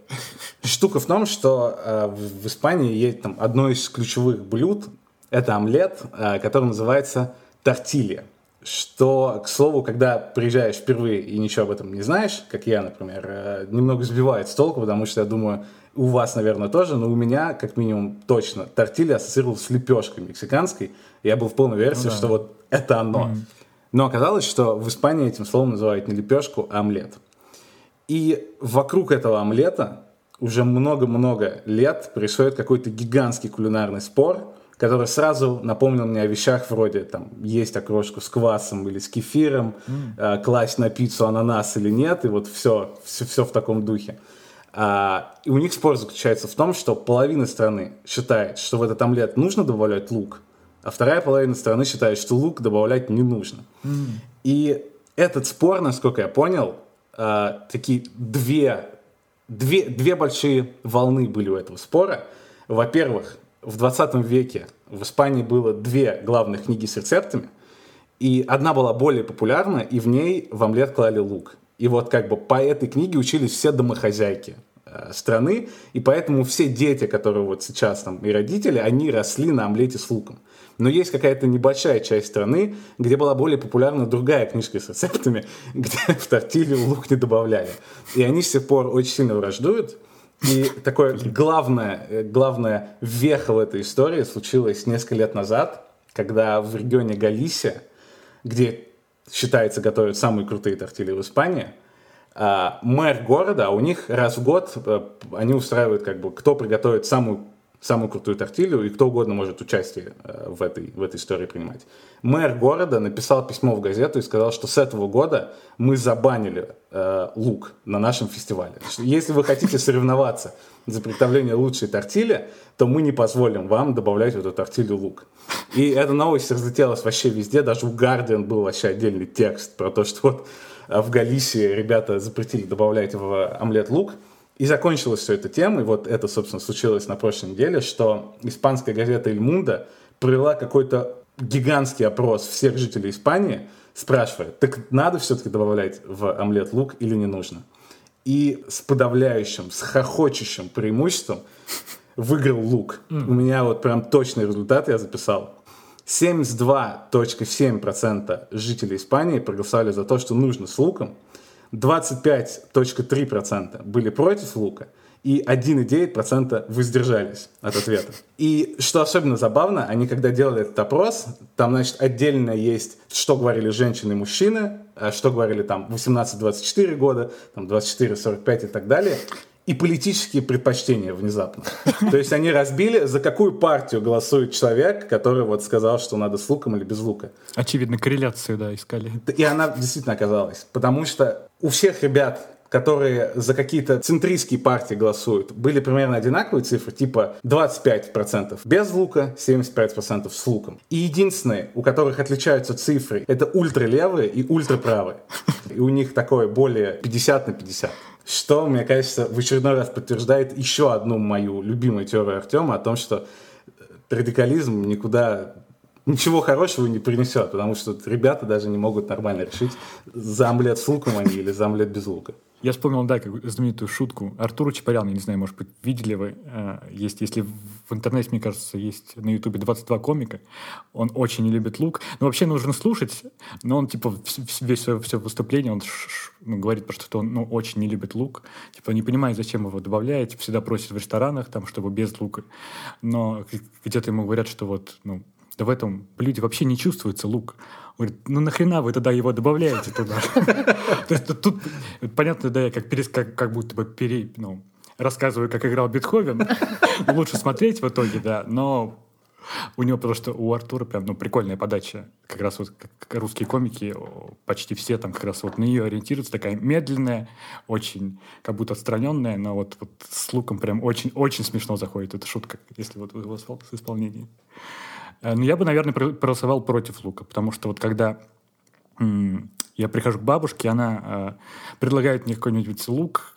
Штука в том, что э, в Испании есть там одно из ключевых блюд, это омлет, э, который называется тортилья что, к слову, когда приезжаешь впервые и ничего об этом не знаешь, как я, например, э, немного сбивает с толку, потому что я думаю, у вас, наверное, тоже, но у меня, как минимум, точно тортилья ассоциировалась с лепешкой мексиканской. Я был в полной версии, ну, да. что вот это оно. Mm-hmm. Но оказалось, что в Испании этим словом называют не лепешку, а омлет. И вокруг этого омлета уже много-много лет происходит какой-то гигантский кулинарный спор, который сразу напомнил мне о вещах вроде там есть окрошку с квасом или с кефиром, mm. э, класть на пиццу ананас или нет, и вот все, все, все в таком духе. А, и у них спор заключается в том, что половина страны считает, что в этот омлет нужно добавлять лук, а вторая половина страны считает, что лук добавлять не нужно. Mm. И этот спор, насколько я понял, э, такие две, две, две большие волны были у этого спора. Во-первых, в 20 веке в Испании было две главных книги с рецептами, и одна была более популярна, и в ней в омлет клали лук. И вот как бы по этой книге учились все домохозяйки э, страны, и поэтому все дети, которые вот сейчас там и родители, они росли на омлете с луком. Но есть какая-то небольшая часть страны, где была более популярна другая книжка с рецептами, где в тортилью лук не добавляли. И они с тех пор очень сильно враждуют. И такое главное, главное веха в этой истории случилось несколько лет назад, когда в регионе Галисия, где считается готовят самые крутые тортили в Испании, а, мэр города, а у них раз в год э, они устраивают, как бы, кто приготовит самую самую крутую тортилью, и кто угодно может участие э, в этой, в этой истории принимать. Мэр города написал письмо в газету и сказал, что с этого года мы забанили э, лук на нашем фестивале. Если вы хотите соревноваться за приготовление лучшей тортили, то мы не позволим вам добавлять в эту тортилью лук. И эта новость разлетелась вообще везде, даже у Guardian был вообще отдельный текст про то, что вот в Галисии ребята запретили добавлять в омлет лук. И закончилась все тема, и вот это, собственно, случилось на прошлой неделе, что испанская газета «Эль Мунда» провела какой-то гигантский опрос всех жителей Испании, спрашивая, так надо все-таки добавлять в омлет лук или не нужно? И с подавляющим, с хохочущим преимуществом выиграл лук. Mm. У меня вот прям точный результат я записал. 72.7% жителей Испании проголосовали за то, что нужно с луком – 25.3% были против лука, и 1,9% воздержались от ответа. И что особенно забавно, они когда делали этот опрос, там, значит, отдельно есть, что говорили женщины и мужчины, а что говорили там 18-24 года, там 24-45 и так далее и политические предпочтения внезапно. То есть они разбили, за какую партию голосует человек, который вот сказал, что надо с луком или без лука. Очевидно, корреляцию, да, искали. И она действительно оказалась. Потому что у всех ребят которые за какие-то центристские партии голосуют, были примерно одинаковые цифры, типа 25% без лука, 75% с луком. И единственные, у которых отличаются цифры, это ультралевые и ультраправые. И у них такое более 50 на 50. Что, мне кажется, в очередной раз подтверждает еще одну мою любимую теорию Артема о том, что радикализм никуда ничего хорошего не принесет, потому что ребята даже не могут нормально решить, за омлет с луком они или за омлет без лука. Я вспомнил, да, как знаменитую шутку. Артур Чапарян, я не знаю, может быть, видели вы, э, есть, если в интернете, мне кажется, есть на Ютубе 22 комика, он очень не любит лук. Ну, вообще нужно слушать, но он, типа, весь свое все выступление, он ну, говорит просто, что он ну, очень не любит лук. Типа, не понимает, зачем его добавляете, всегда просит в ресторанах, там, чтобы без лука. Но где-то ему говорят, что вот, ну, да в этом блюде вообще не чувствуется лук. Он говорит, ну нахрена вы тогда его добавляете туда? То есть тут, понятно, да, я как, будто бы ну, рассказываю, как играл Бетховен. Лучше смотреть в итоге, да, но у него, потому что у Артура прям, ну, прикольная подача. Как раз вот как русские комики, почти все там как раз вот на нее ориентируются. Такая медленная, очень как будто отстраненная, но вот, вот с луком прям очень-очень смешно заходит. Это шутка, если вот в его исполнении. Э, ну, я бы, наверное, проголосовал против лука, потому что вот когда я прихожу к бабушке, она э, предлагает мне какой-нибудь лук,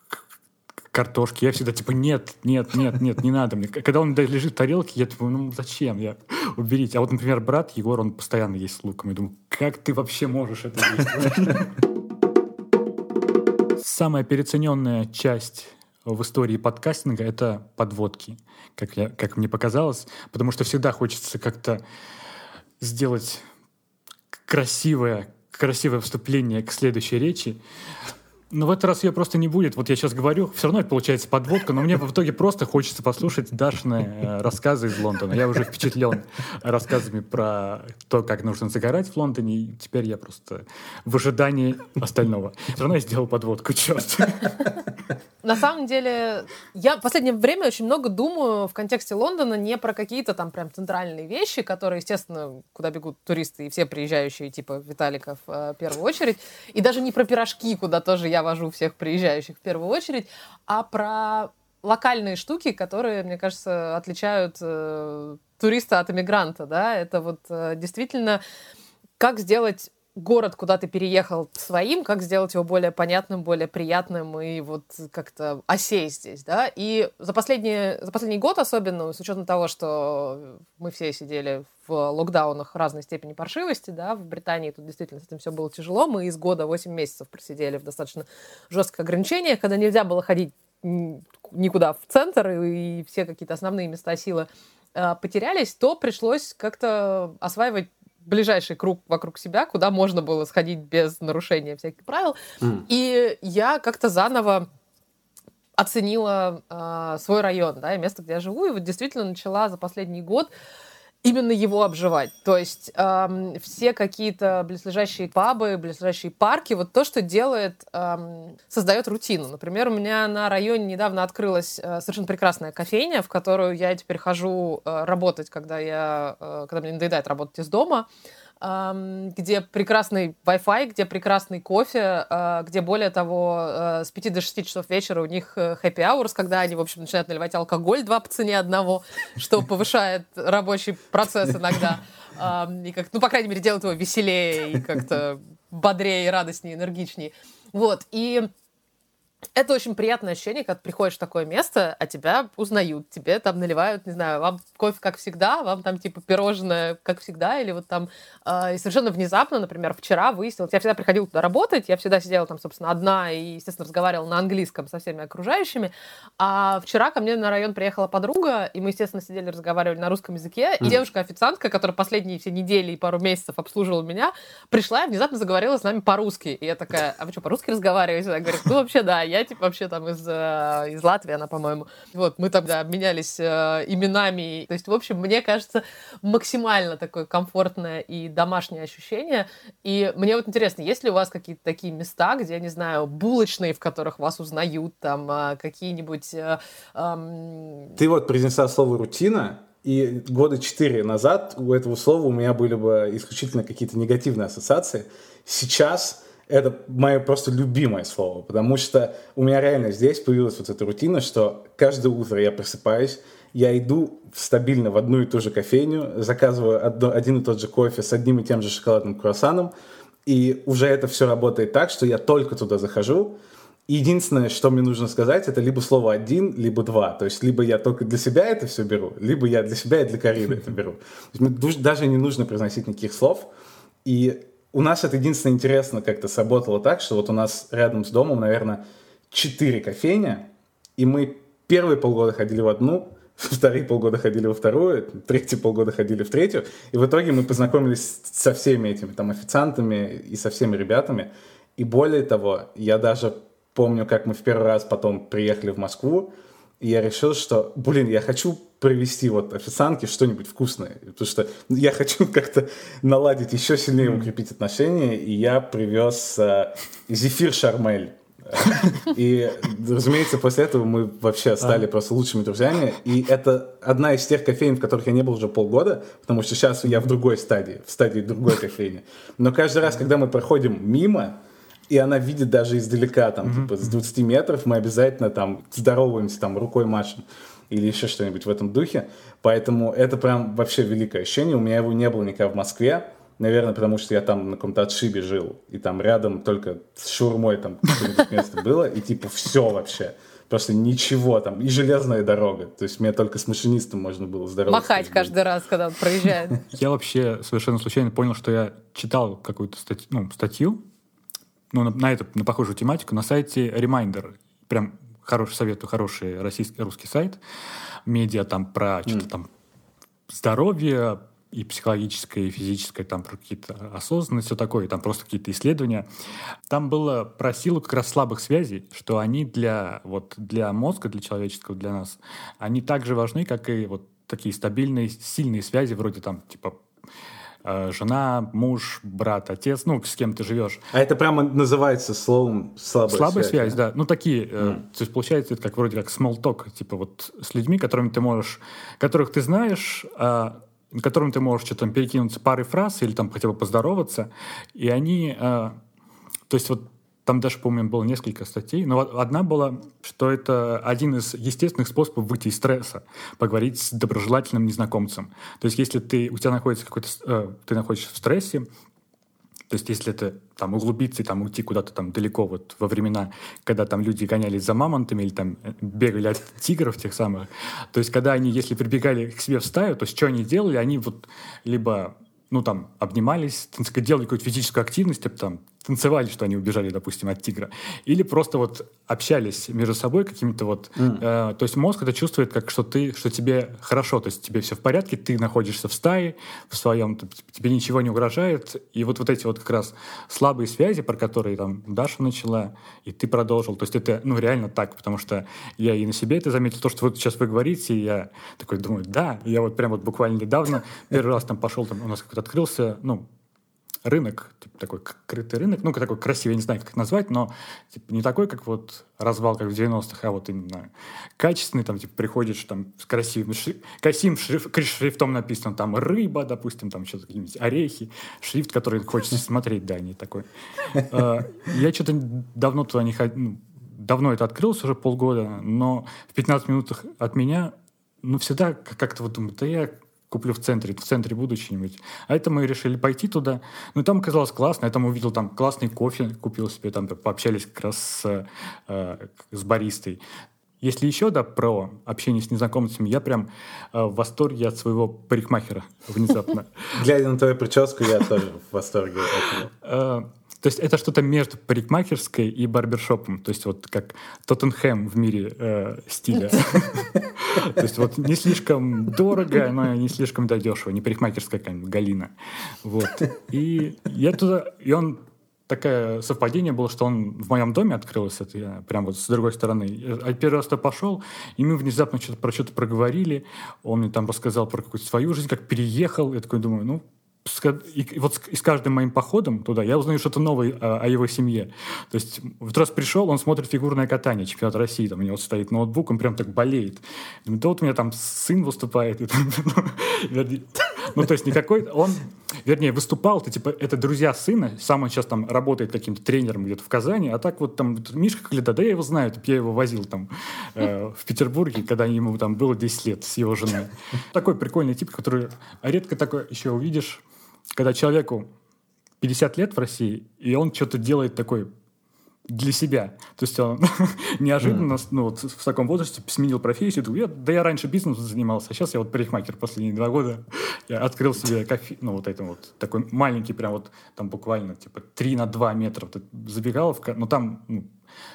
картошки. Я всегда типа, нет, нет, нет, нет, не надо мне. Когда он лежит в тарелке, я думаю, ну зачем? Я уберите. А вот, например, брат Егор, он постоянно есть с луком. Я думаю, как ты вообще можешь это есть? Самая переоцененная часть в истории подкастинга — это подводки, как, я, как мне показалось, потому что всегда хочется как-то сделать красивое, красивое вступление к следующей речи. Но в этот раз ее просто не будет. Вот я сейчас говорю, все равно получается подводка, но мне в итоге просто хочется послушать Дашины э, рассказы из Лондона. Я уже впечатлен рассказами про то, как нужно загорать в Лондоне, и теперь я просто в ожидании остального. Все равно я сделал подводку, черт. На самом деле, я в последнее время очень много думаю в контексте Лондона не про какие-то там прям центральные вещи, которые, естественно, куда бегут туристы и все приезжающие, типа Виталиков, э, в первую очередь, и даже не про пирожки, куда тоже я вожу всех приезжающих в первую очередь, а про локальные штуки, которые, мне кажется, отличают э, туриста от иммигранта, да, это вот э, действительно как сделать город, куда ты переехал своим, как сделать его более понятным, более приятным и вот как-то осесть здесь, да. И за, последние, за последний год особенно, с учетом того, что мы все сидели в локдаунах разной степени паршивости, да, в Британии тут действительно с этим все было тяжело, мы из года 8 месяцев просидели в достаточно жестких ограничениях, когда нельзя было ходить никуда в центр, и все какие-то основные места силы а, потерялись, то пришлось как-то осваивать ближайший круг вокруг себя, куда можно было сходить без нарушения всяких правил. Mm. И я как-то заново оценила э, свой район, да, и место, где я живу, и вот действительно начала за последний год именно его обживать. То есть эм, все какие-то близлежащие пабы, близлежащие парки, вот то, что делает, эм, создает рутину. Например, у меня на районе недавно открылась э, совершенно прекрасная кофейня, в которую я теперь хожу э, работать, когда, я, э, когда мне надоедает работать из дома где прекрасный Wi-Fi, где прекрасный кофе, а, где, более того, а, с 5 до 6 часов вечера у них э, happy hours, когда они, в общем, начинают наливать алкоголь два по цене одного, что повышает рабочий процесс иногда. И как, ну, по крайней мере, делает его веселее и как-то бодрее, радостнее, энергичнее. Вот. И это очень приятное ощущение, когда приходишь в такое место, а тебя узнают, тебе там наливают, не знаю, вам кофе как всегда, вам там типа пирожное как всегда, или вот там э, и совершенно внезапно, например, вчера выяснилось, я всегда приходила туда работать, я всегда сидела там, собственно, одна и, естественно, разговаривала на английском со всеми окружающими, а вчера ко мне на район приехала подруга, и мы, естественно, сидели, разговаривали на русском языке, mm. и девушка-официантка, которая последние все недели и пару месяцев обслуживала меня, пришла и внезапно заговорила с нами по-русски, и я такая, а вы что, по-русски разговариваете? Она говорит, ну, вообще, да, я типа вообще там из, э, из Латвии, она, по-моему. Вот, мы тогда обменялись э, именами. То есть, в общем, мне кажется, максимально такое комфортное и домашнее ощущение. И мне вот интересно, есть ли у вас какие-то такие места, где, я не знаю, булочные, в которых вас узнают, там, э, какие-нибудь... Э, э, Ты вот произнесла слово «рутина», и года четыре назад у этого слова у меня были бы исключительно какие-то негативные ассоциации. Сейчас это мое просто любимое слово, потому что у меня реально здесь появилась вот эта рутина, что каждое утро я просыпаюсь, я иду стабильно в одну и ту же кофейню, заказываю одно, один и тот же кофе с одним и тем же шоколадным круассаном, и уже это все работает так, что я только туда захожу, Единственное, что мне нужно сказать, это либо слово один, либо два. То есть, либо я только для себя это все беру, либо я для себя и для Карины это беру. Даже не нужно произносить никаких слов. И у нас это единственное интересно как-то сработало так, что вот у нас рядом с домом, наверное, четыре кофейня, и мы первые полгода ходили в одну, вторые полгода ходили во вторую, третьи полгода ходили в третью, и в итоге мы познакомились со всеми этими там официантами и со всеми ребятами. И более того, я даже помню, как мы в первый раз потом приехали в Москву, и я решил, что, блин, я хочу привезти вот официантке что-нибудь вкусное, потому что я хочу как-то наладить, еще сильнее укрепить отношения, и я привез э, зефир Шармель. И, разумеется, после этого мы вообще стали просто лучшими друзьями. И это одна из тех кофеин, в которых я не был уже полгода, потому что сейчас я в другой стадии, в стадии другой кофейни. Но каждый раз, когда мы проходим мимо, и она видит даже издалека, там, mm-hmm. типа, с 20 метров мы обязательно там здороваемся, там, рукой машем или еще что-нибудь в этом духе. Поэтому это прям вообще великое ощущение. У меня его не было никогда в Москве. Наверное, потому что я там на каком-то отшибе жил. И там рядом только с шурмой там какое-нибудь место было. И типа все вообще. Просто ничего там. И железная дорога. То есть мне только с машинистом можно было здороваться. Махать каждый раз, когда он проезжает. Я вообще совершенно случайно понял, что я читал какую-то статью, ну, статью ну, на, на эту, на похожую тематику на сайте Reminder. Прям хороший советую, хороший российский, русский сайт. Медиа там про mm. что-то там здоровье, и психологическое, и физическое, там про какие-то осознанность, все такое, там просто какие-то исследования. Там было про силу как раз слабых связей, что они для, вот, для мозга, для человеческого, для нас, они так же важны, как и вот такие стабильные, сильные связи, вроде там, типа, жена, муж, брат, отец, ну, с кем ты живешь. А это прямо называется словом слабая, слабая связь? связь, да. Ну, такие, mm. то есть получается это как вроде как small talk, типа вот с людьми, которыми ты можешь, которых ты знаешь, а, которым ты можешь что-то там перекинуться парой фраз или там хотя бы поздороваться, и они, а, то есть вот там даже, по-моему, было несколько статей, но одна была, что это один из естественных способов выйти из стресса, поговорить с доброжелательным незнакомцем. То есть если ты, у тебя находится какой-то, э, ты находишься в стрессе, то есть если это там углубиться и там уйти куда-то там далеко вот во времена, когда там люди гонялись за мамонтами или там э, бегали от тигров тех самых, то есть когда они, если прибегали к себе в стаю, то есть что они делали, они вот либо ну, там, обнимались, делали какую-то физическую активность, типа, там, танцевали, что они убежали, допустим, от тигра, или просто вот общались между собой какими-то вот... Mm. Э, то есть мозг это чувствует, как что ты, что тебе хорошо, то есть тебе все в порядке, ты находишься в стае, в своем, тебе ничего не угрожает, и вот вот эти вот как раз слабые связи, про которые там Даша начала, и ты продолжил, то есть это, ну, реально так, потому что я и на себе это заметил, то, что вот сейчас вы говорите, и я такой думаю, да, я вот прям вот буквально недавно первый раз там пошел, там у нас какой-то открылся, ну, рынок, типа такой крытый рынок, ну, такой красивый, я не знаю, как это назвать, но типа, не такой, как вот развал, как в 90-х, а вот именно качественный, там, типа, приходишь там с красивым, шри... красивым шриф... шрифтом написано, там, рыба, допустим, там, что-то какие-нибудь орехи, шрифт, который хочется смотреть, да, не такой. А, я что-то давно туда не ходил, ну, давно это открылось, уже полгода, но в 15 минутах от меня ну, всегда как-то вот думаю, да я куплю в центре, в центре буду что-нибудь. А это мы решили пойти туда. Ну, там оказалось классно. Я там увидел там классный кофе, купил себе, там пообщались как раз с, э, с баристой. Если еще, да, про общение с незнакомцами, я прям э, в восторге от своего парикмахера внезапно. Глядя на твою прическу, я тоже в восторге от. Э, то есть это что-то между парикмахерской и барбершопом. То есть вот как Тоттенхэм в мире э, стиля. То есть вот не слишком дорого, но не слишком дешево. Не парикмахерская какая-нибудь Галина. Вот. И я туда... И он такое совпадение было, что он в моем доме открылся, это я прям вот с другой стороны. А первый раз то пошел, и мы внезапно что-то про что-то проговорили. Он мне там рассказал про какую-то свою жизнь, как переехал. Я такой думаю, ну, и вот с каждым моим походом туда я узнаю что-то новое о, о его семье. То есть вот раз пришел, он смотрит фигурное катание, чемпионат России, там у него стоит ноутбук, он прям так болеет. Да вот у меня там сын выступает. Ну, то есть никакой... Он, вернее, выступал, это типа, это друзья сына, сам он сейчас там работает каким-то тренером где-то в Казани, а так вот там Мишка Калида, да я его знаю, я его возил там э, в Петербурге, когда ему там было 10 лет с его женой. Такой прикольный тип, который редко такой еще увидишь когда человеку 50 лет в России, и он что-то делает такой для себя. То есть он неожиданно mm. ну, вот, в таком возрасте сменил профессию. Я, да я раньше бизнесом занимался, а сейчас я вот парикмахер последние два года. Я открыл себе кофе, ну вот это вот, такой маленький, прям вот там буквально типа 3 на 2 метра вот, забегаловка, но там ну,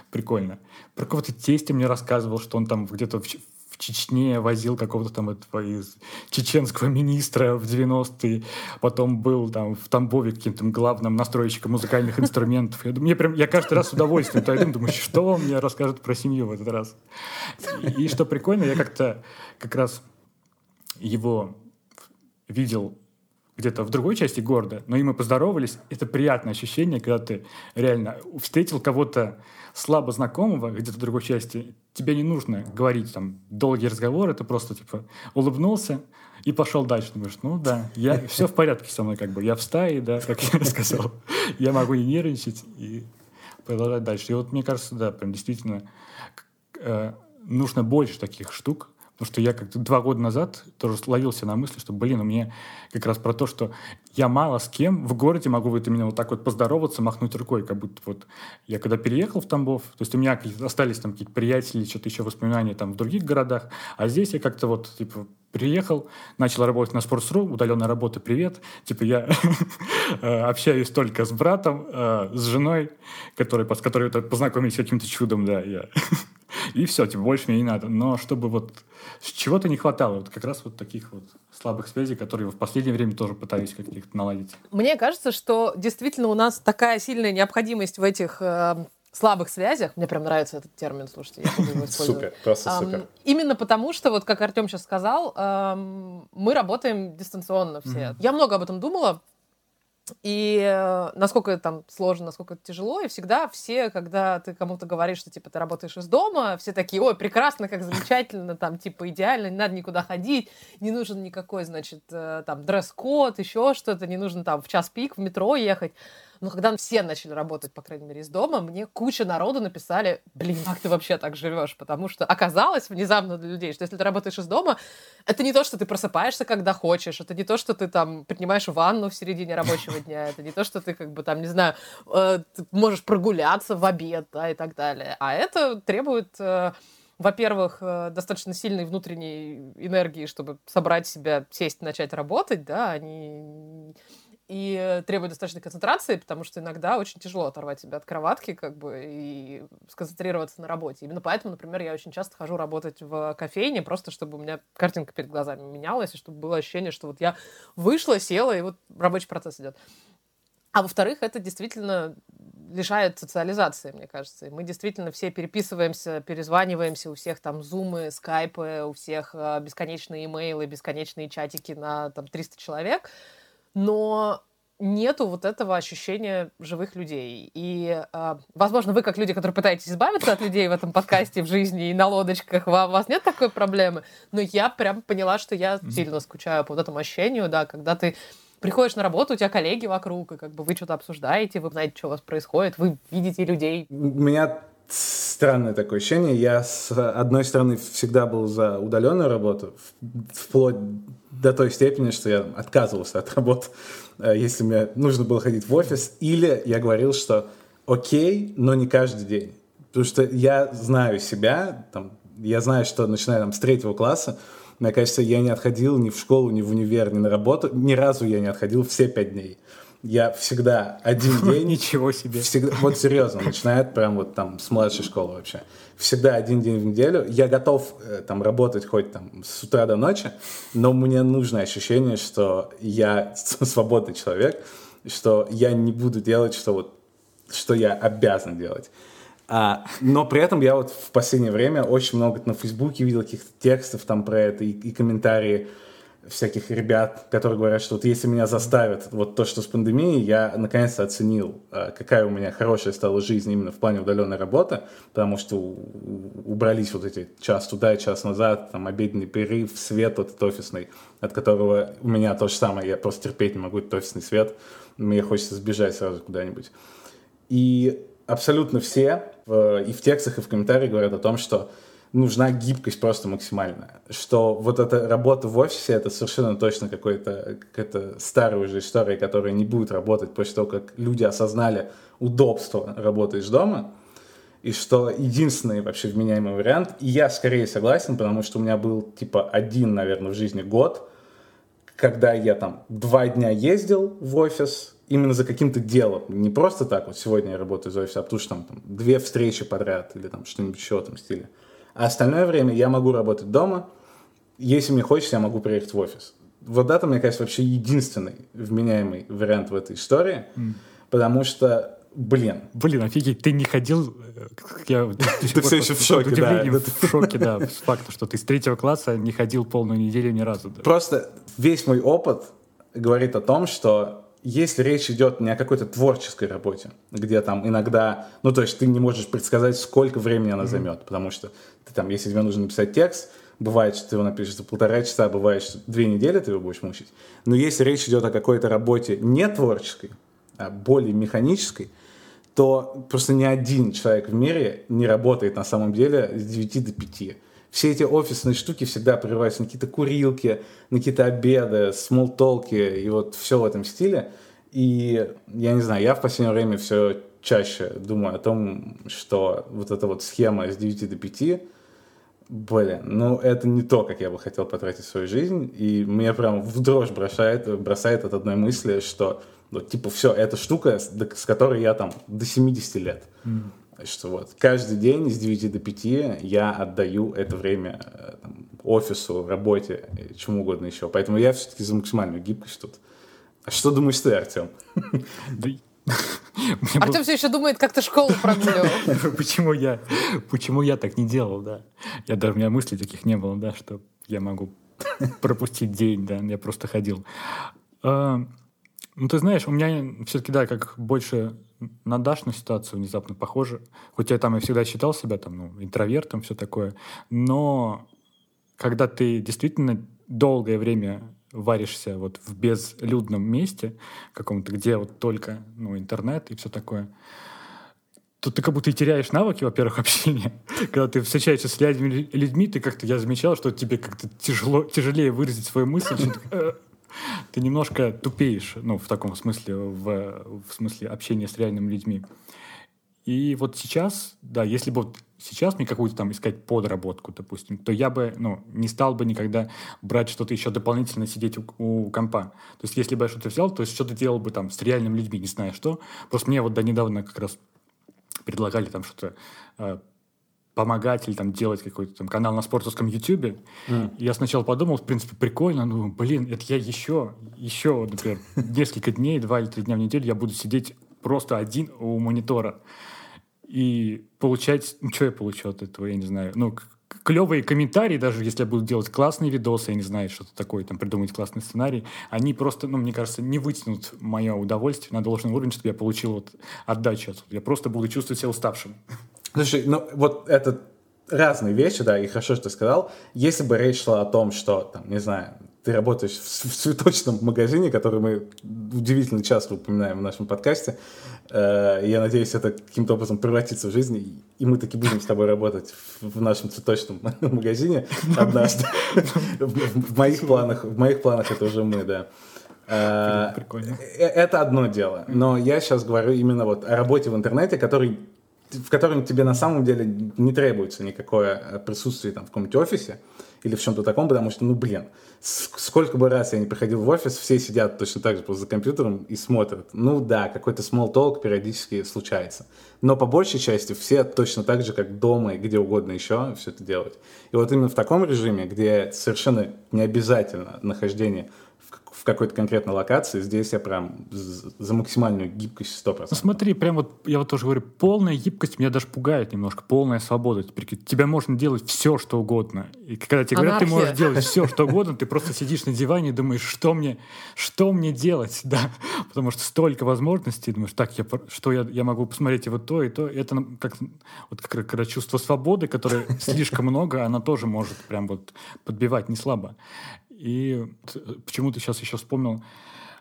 прикольно. Про какого-то тестя мне рассказывал, что он там где-то в, Чечне возил какого-то там этого из чеченского министра в 90-е, потом был там в Тамбове каким-то главным настройщиком музыкальных инструментов. Я, думаю, мне прям, я каждый раз с удовольствием туда думаю, что он мне расскажет про семью в этот раз. И, и что прикольно, я как-то как раз его видел где-то в другой части города, но и мы поздоровались. Это приятное ощущение, когда ты реально встретил кого-то слабо знакомого где-то в другой части. Тебе не нужно говорить там долгий разговор, это просто типа улыбнулся и пошел дальше. Думаешь, ну да, я, все в порядке со мной, как бы я в стае, да, как я сказал. Я могу не нервничать и продолжать дальше. И вот мне кажется, да, прям действительно э, нужно больше таких штук, Потому что я как-то два года назад тоже словился на мысли, что, блин, у меня как раз про то, что я мало с кем в городе могу вот именно вот так вот поздороваться, махнуть рукой, как будто вот я когда переехал в Тамбов, то есть у меня остались там какие-то приятели, что-то еще воспоминания там в других городах, а здесь я как-то вот, типа, приехал, начал работать на Sports.ru, удаленная работа, привет. Типа я э, общаюсь только с братом, э, с женой, который, с которой познакомились каким-то чудом, да, я и все, типа, больше мне не надо. Но чтобы вот чего-то не хватало, вот как раз вот таких вот слабых связей, которые в последнее время тоже пытаюсь как-то наладить. Мне кажется, что действительно у нас такая сильная необходимость в этих э, слабых связях. Мне прям нравится этот термин, слушайте, я буду его использовать. Супер, просто супер. Именно потому, что, вот как Артем сейчас сказал, мы работаем дистанционно все. Я много об этом думала, и э, насколько там сложно, насколько это тяжело, и всегда все, когда ты кому-то говоришь, что типа ты работаешь из дома, все такие, ой, прекрасно, как замечательно, там типа идеально, не надо никуда ходить, не нужен никакой, значит, э, там дресс-код, еще что-то, не нужно там в час пик в метро ехать. Но когда все начали работать, по крайней мере, из дома, мне куча народу написали, блин, как ты вообще так живешь? Потому что оказалось внезапно для людей, что если ты работаешь из дома, это не то, что ты просыпаешься, когда хочешь, это не то, что ты там принимаешь ванну в середине рабочего дня, это не то, что ты как бы там, не знаю, э, можешь прогуляться в обед, да, и так далее. А это требует э, во-первых, э, достаточно сильной внутренней энергии, чтобы собрать себя, сесть, начать работать, да, они и требует достаточной концентрации, потому что иногда очень тяжело оторвать себя от кроватки, как бы, и сконцентрироваться на работе. Именно поэтому, например, я очень часто хожу работать в кофейне, просто чтобы у меня картинка перед глазами менялась, и чтобы было ощущение, что вот я вышла, села, и вот рабочий процесс идет. А во-вторых, это действительно лишает социализации, мне кажется. И мы действительно все переписываемся, перезваниваемся, у всех там зумы, скайпы, у всех э, бесконечные имейлы, бесконечные чатики на там 300 человек — но нету вот этого ощущения живых людей. И, э, возможно, вы, как люди, которые пытаетесь избавиться от людей в этом подкасте, в жизни и на лодочках, у вас нет такой проблемы. Но я прям поняла, что я сильно скучаю по вот этому ощущению, да, когда ты приходишь на работу, у тебя коллеги вокруг, и как бы вы что-то обсуждаете, вы знаете, что у вас происходит, вы видите людей. У меня странное такое ощущение. Я, с одной стороны, всегда был за удаленную работу, вплоть до той степени, что я отказывался от работы, э, если мне нужно было ходить в офис, или я говорил, что окей, но не каждый день. Потому что я знаю себя, там, я знаю, что начиная там, с третьего класса, мне кажется, я не отходил ни в школу, ни в универ, ни на работу. Ни разу я не отходил все пять дней я всегда один день... Ничего себе. Всегда, вот серьезно, начинает прям вот там с младшей школы вообще. Всегда один день в неделю. Я готов э, там работать хоть там с утра до ночи, но мне нужно ощущение, что я свободный человек, что я не буду делать, что вот что я обязан делать. А, но при этом я вот в последнее время очень много на Фейсбуке видел каких-то текстов там про это и, и комментарии всяких ребят, которые говорят, что вот если меня заставят вот то, что с пандемией, я наконец-то оценил, а, какая у меня хорошая стала жизнь именно в плане удаленной работы, потому что убрались вот эти час туда и час назад, там обеденный перерыв, свет вот этот офисный, от которого у меня то же самое, я просто терпеть не могу этот офисный свет, мне хочется сбежать сразу куда-нибудь. И абсолютно все и в текстах, и в комментариях говорят о том, что нужна гибкость просто максимальная. Что вот эта работа в офисе, это совершенно точно какой-то, какая-то старая уже история, которая не будет работать после того, как люди осознали удобство работы из дома. И что единственный вообще вменяемый вариант, и я скорее согласен, потому что у меня был типа один, наверное, в жизни год, когда я там два дня ездил в офис, именно за каким-то делом. Не просто так, вот сегодня я работаю из офиса, а потому что там, там две встречи подряд или там что-нибудь еще в этом стиле. А остальное время я могу работать дома. Если мне хочется, я могу приехать в офис. Вот это, мне кажется, вообще единственный вменяемый вариант в этой истории, mm. потому что Блин. Блин, офигеть, ты не ходил... Я, ты все еще в шоке, да. В шоке, да, с факта, что ты с третьего класса не ходил полную неделю ни разу. Просто весь мой опыт говорит о том, что если речь идет не о какой-то творческой работе, где там иногда, ну то есть ты не можешь предсказать, сколько времени она займет, потому что ты там, если тебе нужно написать текст, бывает, что ты его напишешь за полтора часа, бывает, что две недели ты его будешь мучить. Но если речь идет о какой-то работе не творческой, а более механической, то просто ни один человек в мире не работает на самом деле с 9 до 5 все эти офисные штуки всегда прерываются на какие-то курилки, на какие-то обеды, смолтолки и вот все в этом стиле. И я не знаю, я в последнее время все чаще думаю о том, что вот эта вот схема с 9 до 5, блин, ну это не то, как я бы хотел потратить свою жизнь, и мне прям в дрожь бросает, бросает от одной мысли, что ну, типа все, эта штука, с которой я там до 70 лет. Mm что вот каждый день с 9 до 5 я отдаю это время э, там, офису, работе, чему угодно еще. Поэтому я все-таки за максимальную гибкость тут. А что думаешь ты, Артем? Артем все еще думает, как ты школу прогуливал. Почему я, почему я так не делал, да? Я даже у меня мыслей таких не было, да, что я могу пропустить день, да, я просто ходил. А, ну, ты знаешь, у меня все-таки, да, как больше на Дашну ситуацию внезапно похоже. Хоть я там и всегда считал себя там, ну, интровертом, все такое. Но когда ты действительно долгое время варишься вот в безлюдном месте каком-то, где вот только ну, интернет и все такое, то ты как будто и теряешь навыки, во-первых, общения. Когда ты встречаешься с людьми, ты как-то, я замечал, что тебе как-то тяжело, тяжелее выразить свою мысль, ты немножко тупеешь, ну, в таком смысле, в, в смысле общения с реальными людьми. И вот сейчас, да, если бы вот сейчас мне какую-то там искать подработку, допустим, то я бы, ну, не стал бы никогда брать что-то еще дополнительно сидеть у, у компа. То есть если бы я что-то взял, то есть что-то делал бы там с реальными людьми, не знаю что. Просто мне вот до недавно как раз предлагали там что-то э, помогать или там делать какой-то там канал на спортовском ютубе. Mm. Я сначала подумал, в принципе, прикольно, ну, блин, это я еще, еще, например, несколько дней, два или три дня в неделю я буду сидеть просто один у монитора и получать, ну, что я получу от этого, я не знаю, ну, клевые комментарии, даже если я буду делать классные видосы, я не знаю, что-то такое, там, придумать классный сценарий, они просто, ну, мне кажется, не вытянут мое удовольствие на должный уровень, чтобы я получил вот отдачу. Я просто буду чувствовать себя уставшим. Слушай, ну вот это разные вещи, да, и хорошо, что ты сказал. Если бы речь шла о том, что, там, не знаю, ты работаешь в, в цветочном магазине, который мы удивительно часто упоминаем в нашем подкасте, э, я надеюсь, это каким-то образом превратится в жизнь, и мы таки будем с тобой работать в, в нашем цветочном магазине однажды. В моих планах, в моих планах это уже мы, да. Э, Прикольно. Э, это одно дело. Но я сейчас говорю именно вот о работе в интернете, который в котором тебе на самом деле не требуется никакое э, присутствие там в каком-нибудь офисе или в чем-то таком, потому что, ну, блин, сколько бы раз я не приходил в офис, все сидят точно так же просто за компьютером и смотрят. Ну да, какой-то small talk периодически случается. Но по большей части все точно так же, как дома и где угодно еще, все это делают. И вот именно в таком режиме, где совершенно не обязательно нахождение какой-то конкретной локации. Здесь я прям за максимальную гибкость 100%. Ну, смотри, прям вот, я вот тоже говорю, полная гибкость меня даже пугает немножко, полная свобода. Теперь тебя можно делать все, что угодно. И когда тебе говорят, ты можешь делать все, что угодно, ты просто сидишь на диване и думаешь, что мне, что мне делать, да, потому что столько возможностей, думаешь, так, я, что я, я могу посмотреть и вот то, и то. Это как, вот как, когда чувство свободы, которое слишком много, она тоже может прям вот подбивать не слабо. И почему-то сейчас еще вспомнил,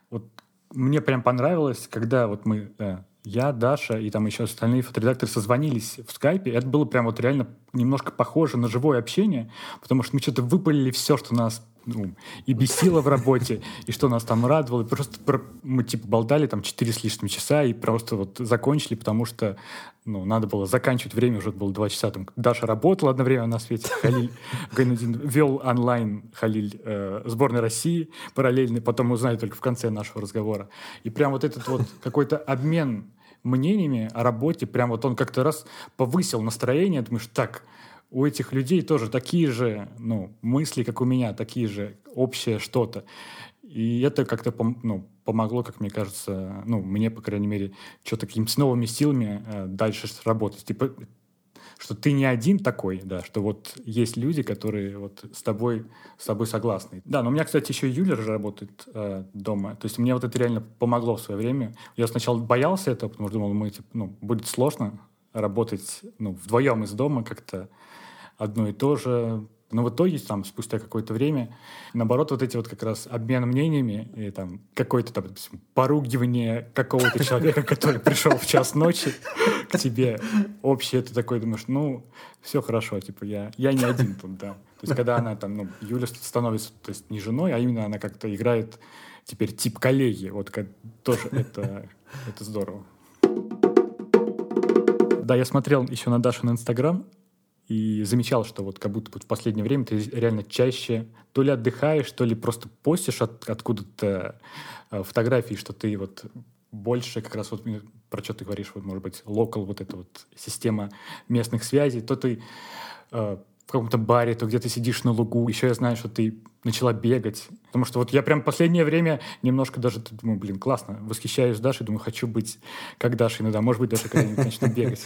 вот мне прям понравилось, когда вот мы, э, я, Даша и там еще остальные фоторедакторы созвонились в скайпе. Это было прям вот реально немножко похоже на живое общение, потому что мы что-то выпалили все, что нас ну, и бесило в работе, и что нас там радовало. Просто про, мы типа болтали там 4 с лишним часа и просто вот закончили, потому что ну, надо было заканчивать время, уже было 2 часа. Там Даша работала одно время на свете, Халиль Гайнудин вел онлайн Халиль э, сборной России параллельный, потом узнали только в конце нашего разговора. И прям вот этот вот какой-то обмен мнениями о работе, прям вот он как-то раз повысил настроение, думаешь, так, у этих людей тоже такие же ну, мысли, как у меня, такие же общее что-то. И это как-то ну, помогло, как мне кажется, ну, мне, по крайней мере, что-то какими-то новыми силами э, дальше работать. Типа, что ты не один такой, да, что вот есть люди, которые вот с тобой, с тобой согласны. Да, но у меня, кстати, еще Юля же работает э, дома. То есть мне вот это реально помогло в свое время. Я сначала боялся этого, потому что думал, мы, типа, ну, будет сложно работать ну, вдвоем из дома как-то одно и то же. Но в итоге, там, спустя какое-то время, наоборот, вот эти вот как раз обмен мнениями и там какое-то там поругивание какого-то человека, который пришел в час ночи к тебе общее, ты такой думаешь, ну, все хорошо, типа, я, я не один тут, да. То есть, когда она там, ну, Юля становится, то есть, не женой, а именно она как-то играет теперь тип коллеги, вот тоже это, это здорово. Да, я смотрел еще на Дашу на Инстаграм, и замечал, что вот как будто в последнее время ты реально чаще то ли отдыхаешь, то ли просто постишь от, откуда-то э, фотографии, что ты вот больше как раз вот про что ты говоришь, вот может быть локал, вот эта вот система местных связей, то ты э, в каком-то баре, то где ты сидишь на лугу. Еще я знаю, что ты начала бегать. Потому что вот я прям последнее время немножко даже думаю, блин, классно, восхищаюсь Дашей, думаю, хочу быть как Даша иногда. Может быть, даже когда-нибудь начну бегать.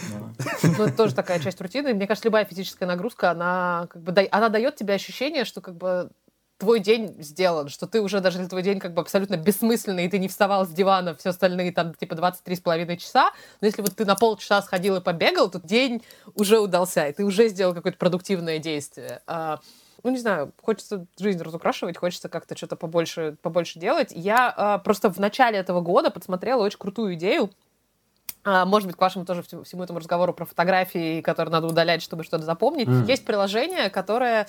Ну, это тоже такая часть рутины. Мне кажется, любая физическая нагрузка, она как бы она дает тебе ощущение, что как бы твой день сделан, что ты уже даже твой день как бы абсолютно бессмысленный, и ты не вставал с дивана все остальные там типа 23 с половиной часа, но если вот ты на полчаса сходил и побегал, то день уже удался, и ты уже сделал какое-то продуктивное действие. А, ну, не знаю, хочется жизнь разукрашивать, хочется как-то что-то побольше, побольше делать. Я а, просто в начале этого года подсмотрела очень крутую идею, а, может быть, к вашему тоже всему этому разговору про фотографии, которые надо удалять, чтобы что-то запомнить. Mm. Есть приложение, которое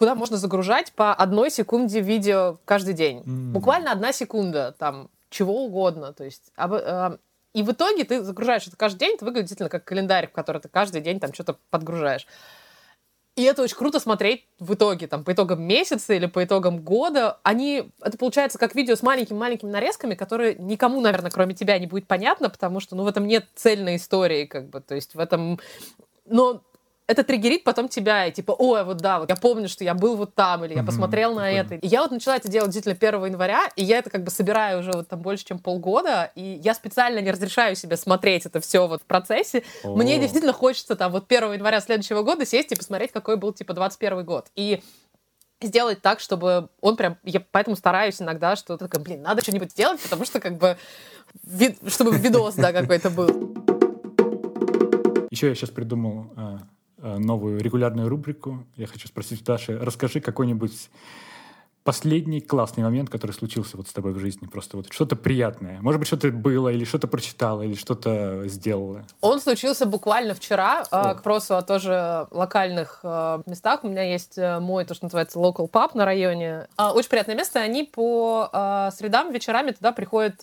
куда можно загружать по одной секунде видео каждый день. Mm. Буквально одна секунда, там, чего угодно. То есть, об, э, и в итоге ты загружаешь это каждый день, это выглядит действительно как календарь, в который ты каждый день там что-то подгружаешь. И это очень круто смотреть в итоге, там, по итогам месяца или по итогам года. Они, это получается как видео с маленькими-маленькими нарезками, которые никому, наверное, кроме тебя не будет понятно, потому что, ну, в этом нет цельной истории, как бы, то есть в этом... Но это триггерит потом тебя, и типа, ой, вот да, вот я помню, что я был вот там, или я посмотрел на это. И я вот начала это делать действительно 1 января, и я это как бы собираю уже вот там больше, чем полгода, и я специально не разрешаю себе смотреть это все вот в процессе. Мне действительно хочется там вот 1 января следующего года сесть и посмотреть, какой был типа 21 год. И сделать так, чтобы он прям... Я поэтому стараюсь иногда, что такая, блин, надо что-нибудь сделать, потому что как бы... Вид, чтобы видос, да, какой-то был. Еще я сейчас придумал а, новую регулярную рубрику. Я хочу спросить Даши, расскажи какой-нибудь последний классный момент, который случился вот с тобой в жизни? Просто вот что-то приятное. Может быть, что-то было, или что-то прочитала, или что-то сделала? Он случился буквально вчера. Э, о. К вопросу о тоже локальных э, местах. У меня есть мой, то, что называется, local pub на районе. Очень приятное место. Они по средам, вечерами туда приходят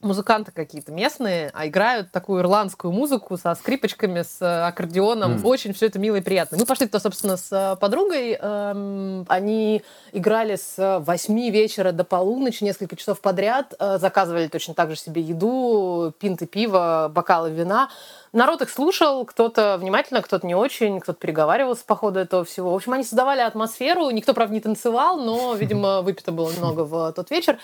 музыканты какие-то местные, а играют такую ирландскую музыку со скрипочками, с э, аккордеоном. Mm. Очень все это мило и приятно. Мы пошли туда, собственно, с э, подругой. Эм, они играли с 8 вечера до полуночи, несколько часов подряд. Э, заказывали точно так же себе еду, пинты пива, бокалы вина. Народ их слушал, кто-то внимательно, кто-то не очень, кто-то переговаривался по ходу этого всего. В общем, они создавали атмосферу, никто, правда, не танцевал, но, видимо, выпито было много в тот вечер.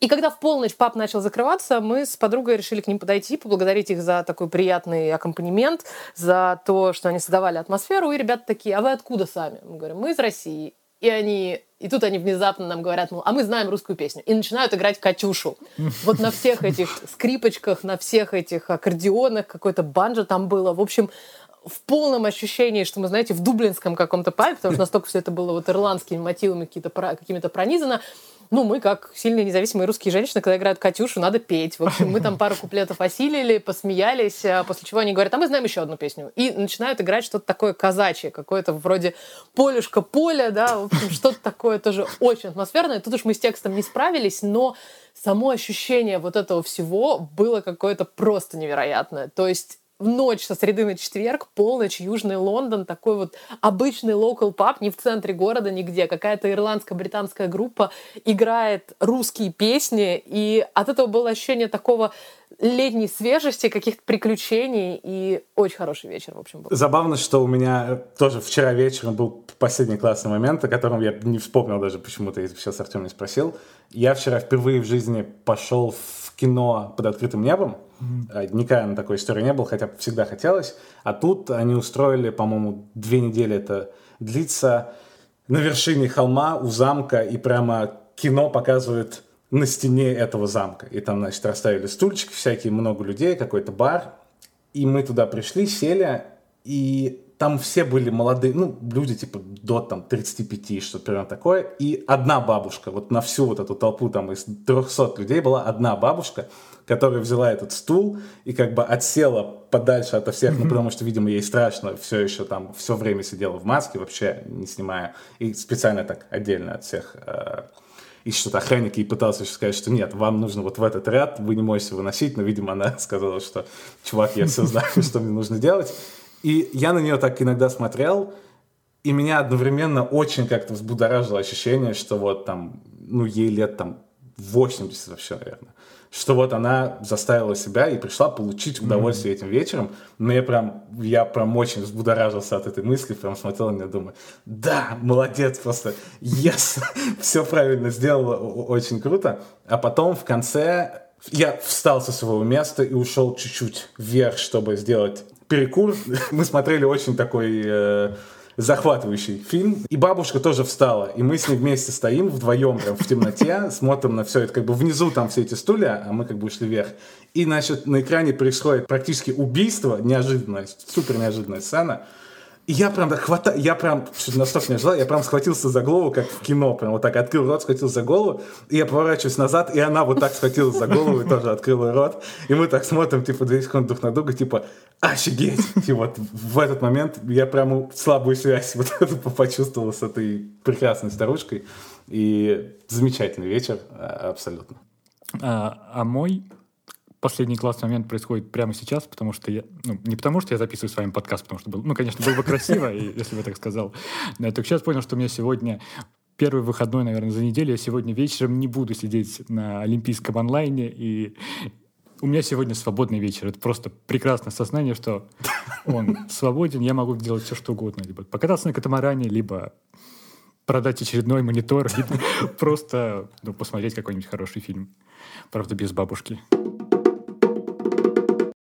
И когда в полночь пап начал закрываться, мы с подругой решили к ним подойти, поблагодарить их за такой приятный аккомпанемент, за то, что они создавали атмосферу. И ребята такие, а вы откуда сами? Мы говорим, мы из России. И они и тут они внезапно нам говорят, мол, а мы знаем русскую песню. И начинают играть Катюшу. Вот на всех этих скрипочках, на всех этих аккордеонах, какой-то банджо там было. В общем, в полном ощущении, что мы, знаете, в дублинском каком-то пабе, потому что настолько все это было вот ирландскими мотивами какими-то пронизано ну, мы, как сильные независимые русские женщины, когда играют Катюшу, надо петь. В общем, мы там пару куплетов осилили, посмеялись, а после чего они говорят, а мы знаем еще одну песню. И начинают играть что-то такое казачье, какое-то вроде полюшка поля, да, в общем, что-то такое тоже очень атмосферное. Тут уж мы с текстом не справились, но само ощущение вот этого всего было какое-то просто невероятное. То есть в ночь со среды на четверг, полночь, Южный Лондон, такой вот обычный local паб, не в центре города, нигде. Какая-то ирландско-британская группа играет русские песни, и от этого было ощущение такого летней свежести, каких-то приключений, и очень хороший вечер, в общем, был. Забавно, что у меня тоже вчера вечером был последний классный момент, о котором я не вспомнил даже почему-то, если сейчас Артем не спросил. Я вчера впервые в жизни пошел в кино под открытым небом, Mm-hmm. Никогда на такой истории не был, хотя всегда хотелось. А тут они устроили, по-моему, две недели это длится на вершине холма у замка, и прямо кино показывает на стене этого замка. И там, значит, расставили стульчики всякие, много людей, какой-то бар. И мы туда пришли, сели, и там все были молодые, ну, люди типа до там 35, что-то примерно такое, и одна бабушка, вот на всю вот эту толпу там из 300 людей была одна бабушка, которая взяла этот стул и как бы отсела подальше от всех, ну, потому что, видимо, ей страшно, все еще там все время сидела в маске, вообще не снимая, и специально так отдельно от всех э, и что-то охранник ей пытался еще сказать, что нет, вам нужно вот в этот ряд, вы не можете выносить, но, видимо, она сказала, что, чувак, я все знаю, что мне нужно делать. И я на нее так иногда смотрел, и меня одновременно очень как-то взбудоражило ощущение, что вот там, ну, ей лет там 80 вообще, наверное что вот она заставила себя и пришла получить удовольствие mm-hmm. этим вечером. Но я прям, я прям очень взбудоражился от этой мысли, прям смотрел на нее, думаю, да, молодец, просто yes, все правильно сделала, очень круто. А потом в конце я встал со своего места и ушел чуть-чуть вверх, чтобы сделать перекур. Мы смотрели очень такой э, захватывающий фильм. И бабушка тоже встала, и мы с ней вместе стоим вдвоем прям в темноте, смотрим на все это, как бы внизу там все эти стулья, а мы как бы ушли вверх. И, значит, на экране происходит практически убийство, неожиданная, супер неожиданная сцена. Я прям так хватаю, я прям настолько не ожидал, я прям схватился за голову, как в кино, прям вот так открыл рот, схватился за голову, и я поворачиваюсь назад, и она вот так схватилась за голову и тоже открыла рот, и мы так смотрим, типа, две секунды друг на друга, типа, офигеть! И вот в этот момент я прям слабую связь вот эту почувствовал с этой прекрасной старушкой, и замечательный вечер, а, абсолютно. А, а мой последний классный момент происходит прямо сейчас, потому что я... Ну, не потому что я записываю с вами подкаст, потому что был... Ну, конечно, было бы красиво, если бы я так сказал. Но я только сейчас понял, что у меня сегодня первый выходной, наверное, за неделю. Я сегодня вечером не буду сидеть на Олимпийском онлайне, и у меня сегодня свободный вечер. Это просто прекрасное сознание, что он свободен, я могу делать все, что угодно. Либо покататься на катамаране, либо продать очередной монитор, либо просто ну, посмотреть какой-нибудь хороший фильм. Правда, без бабушки.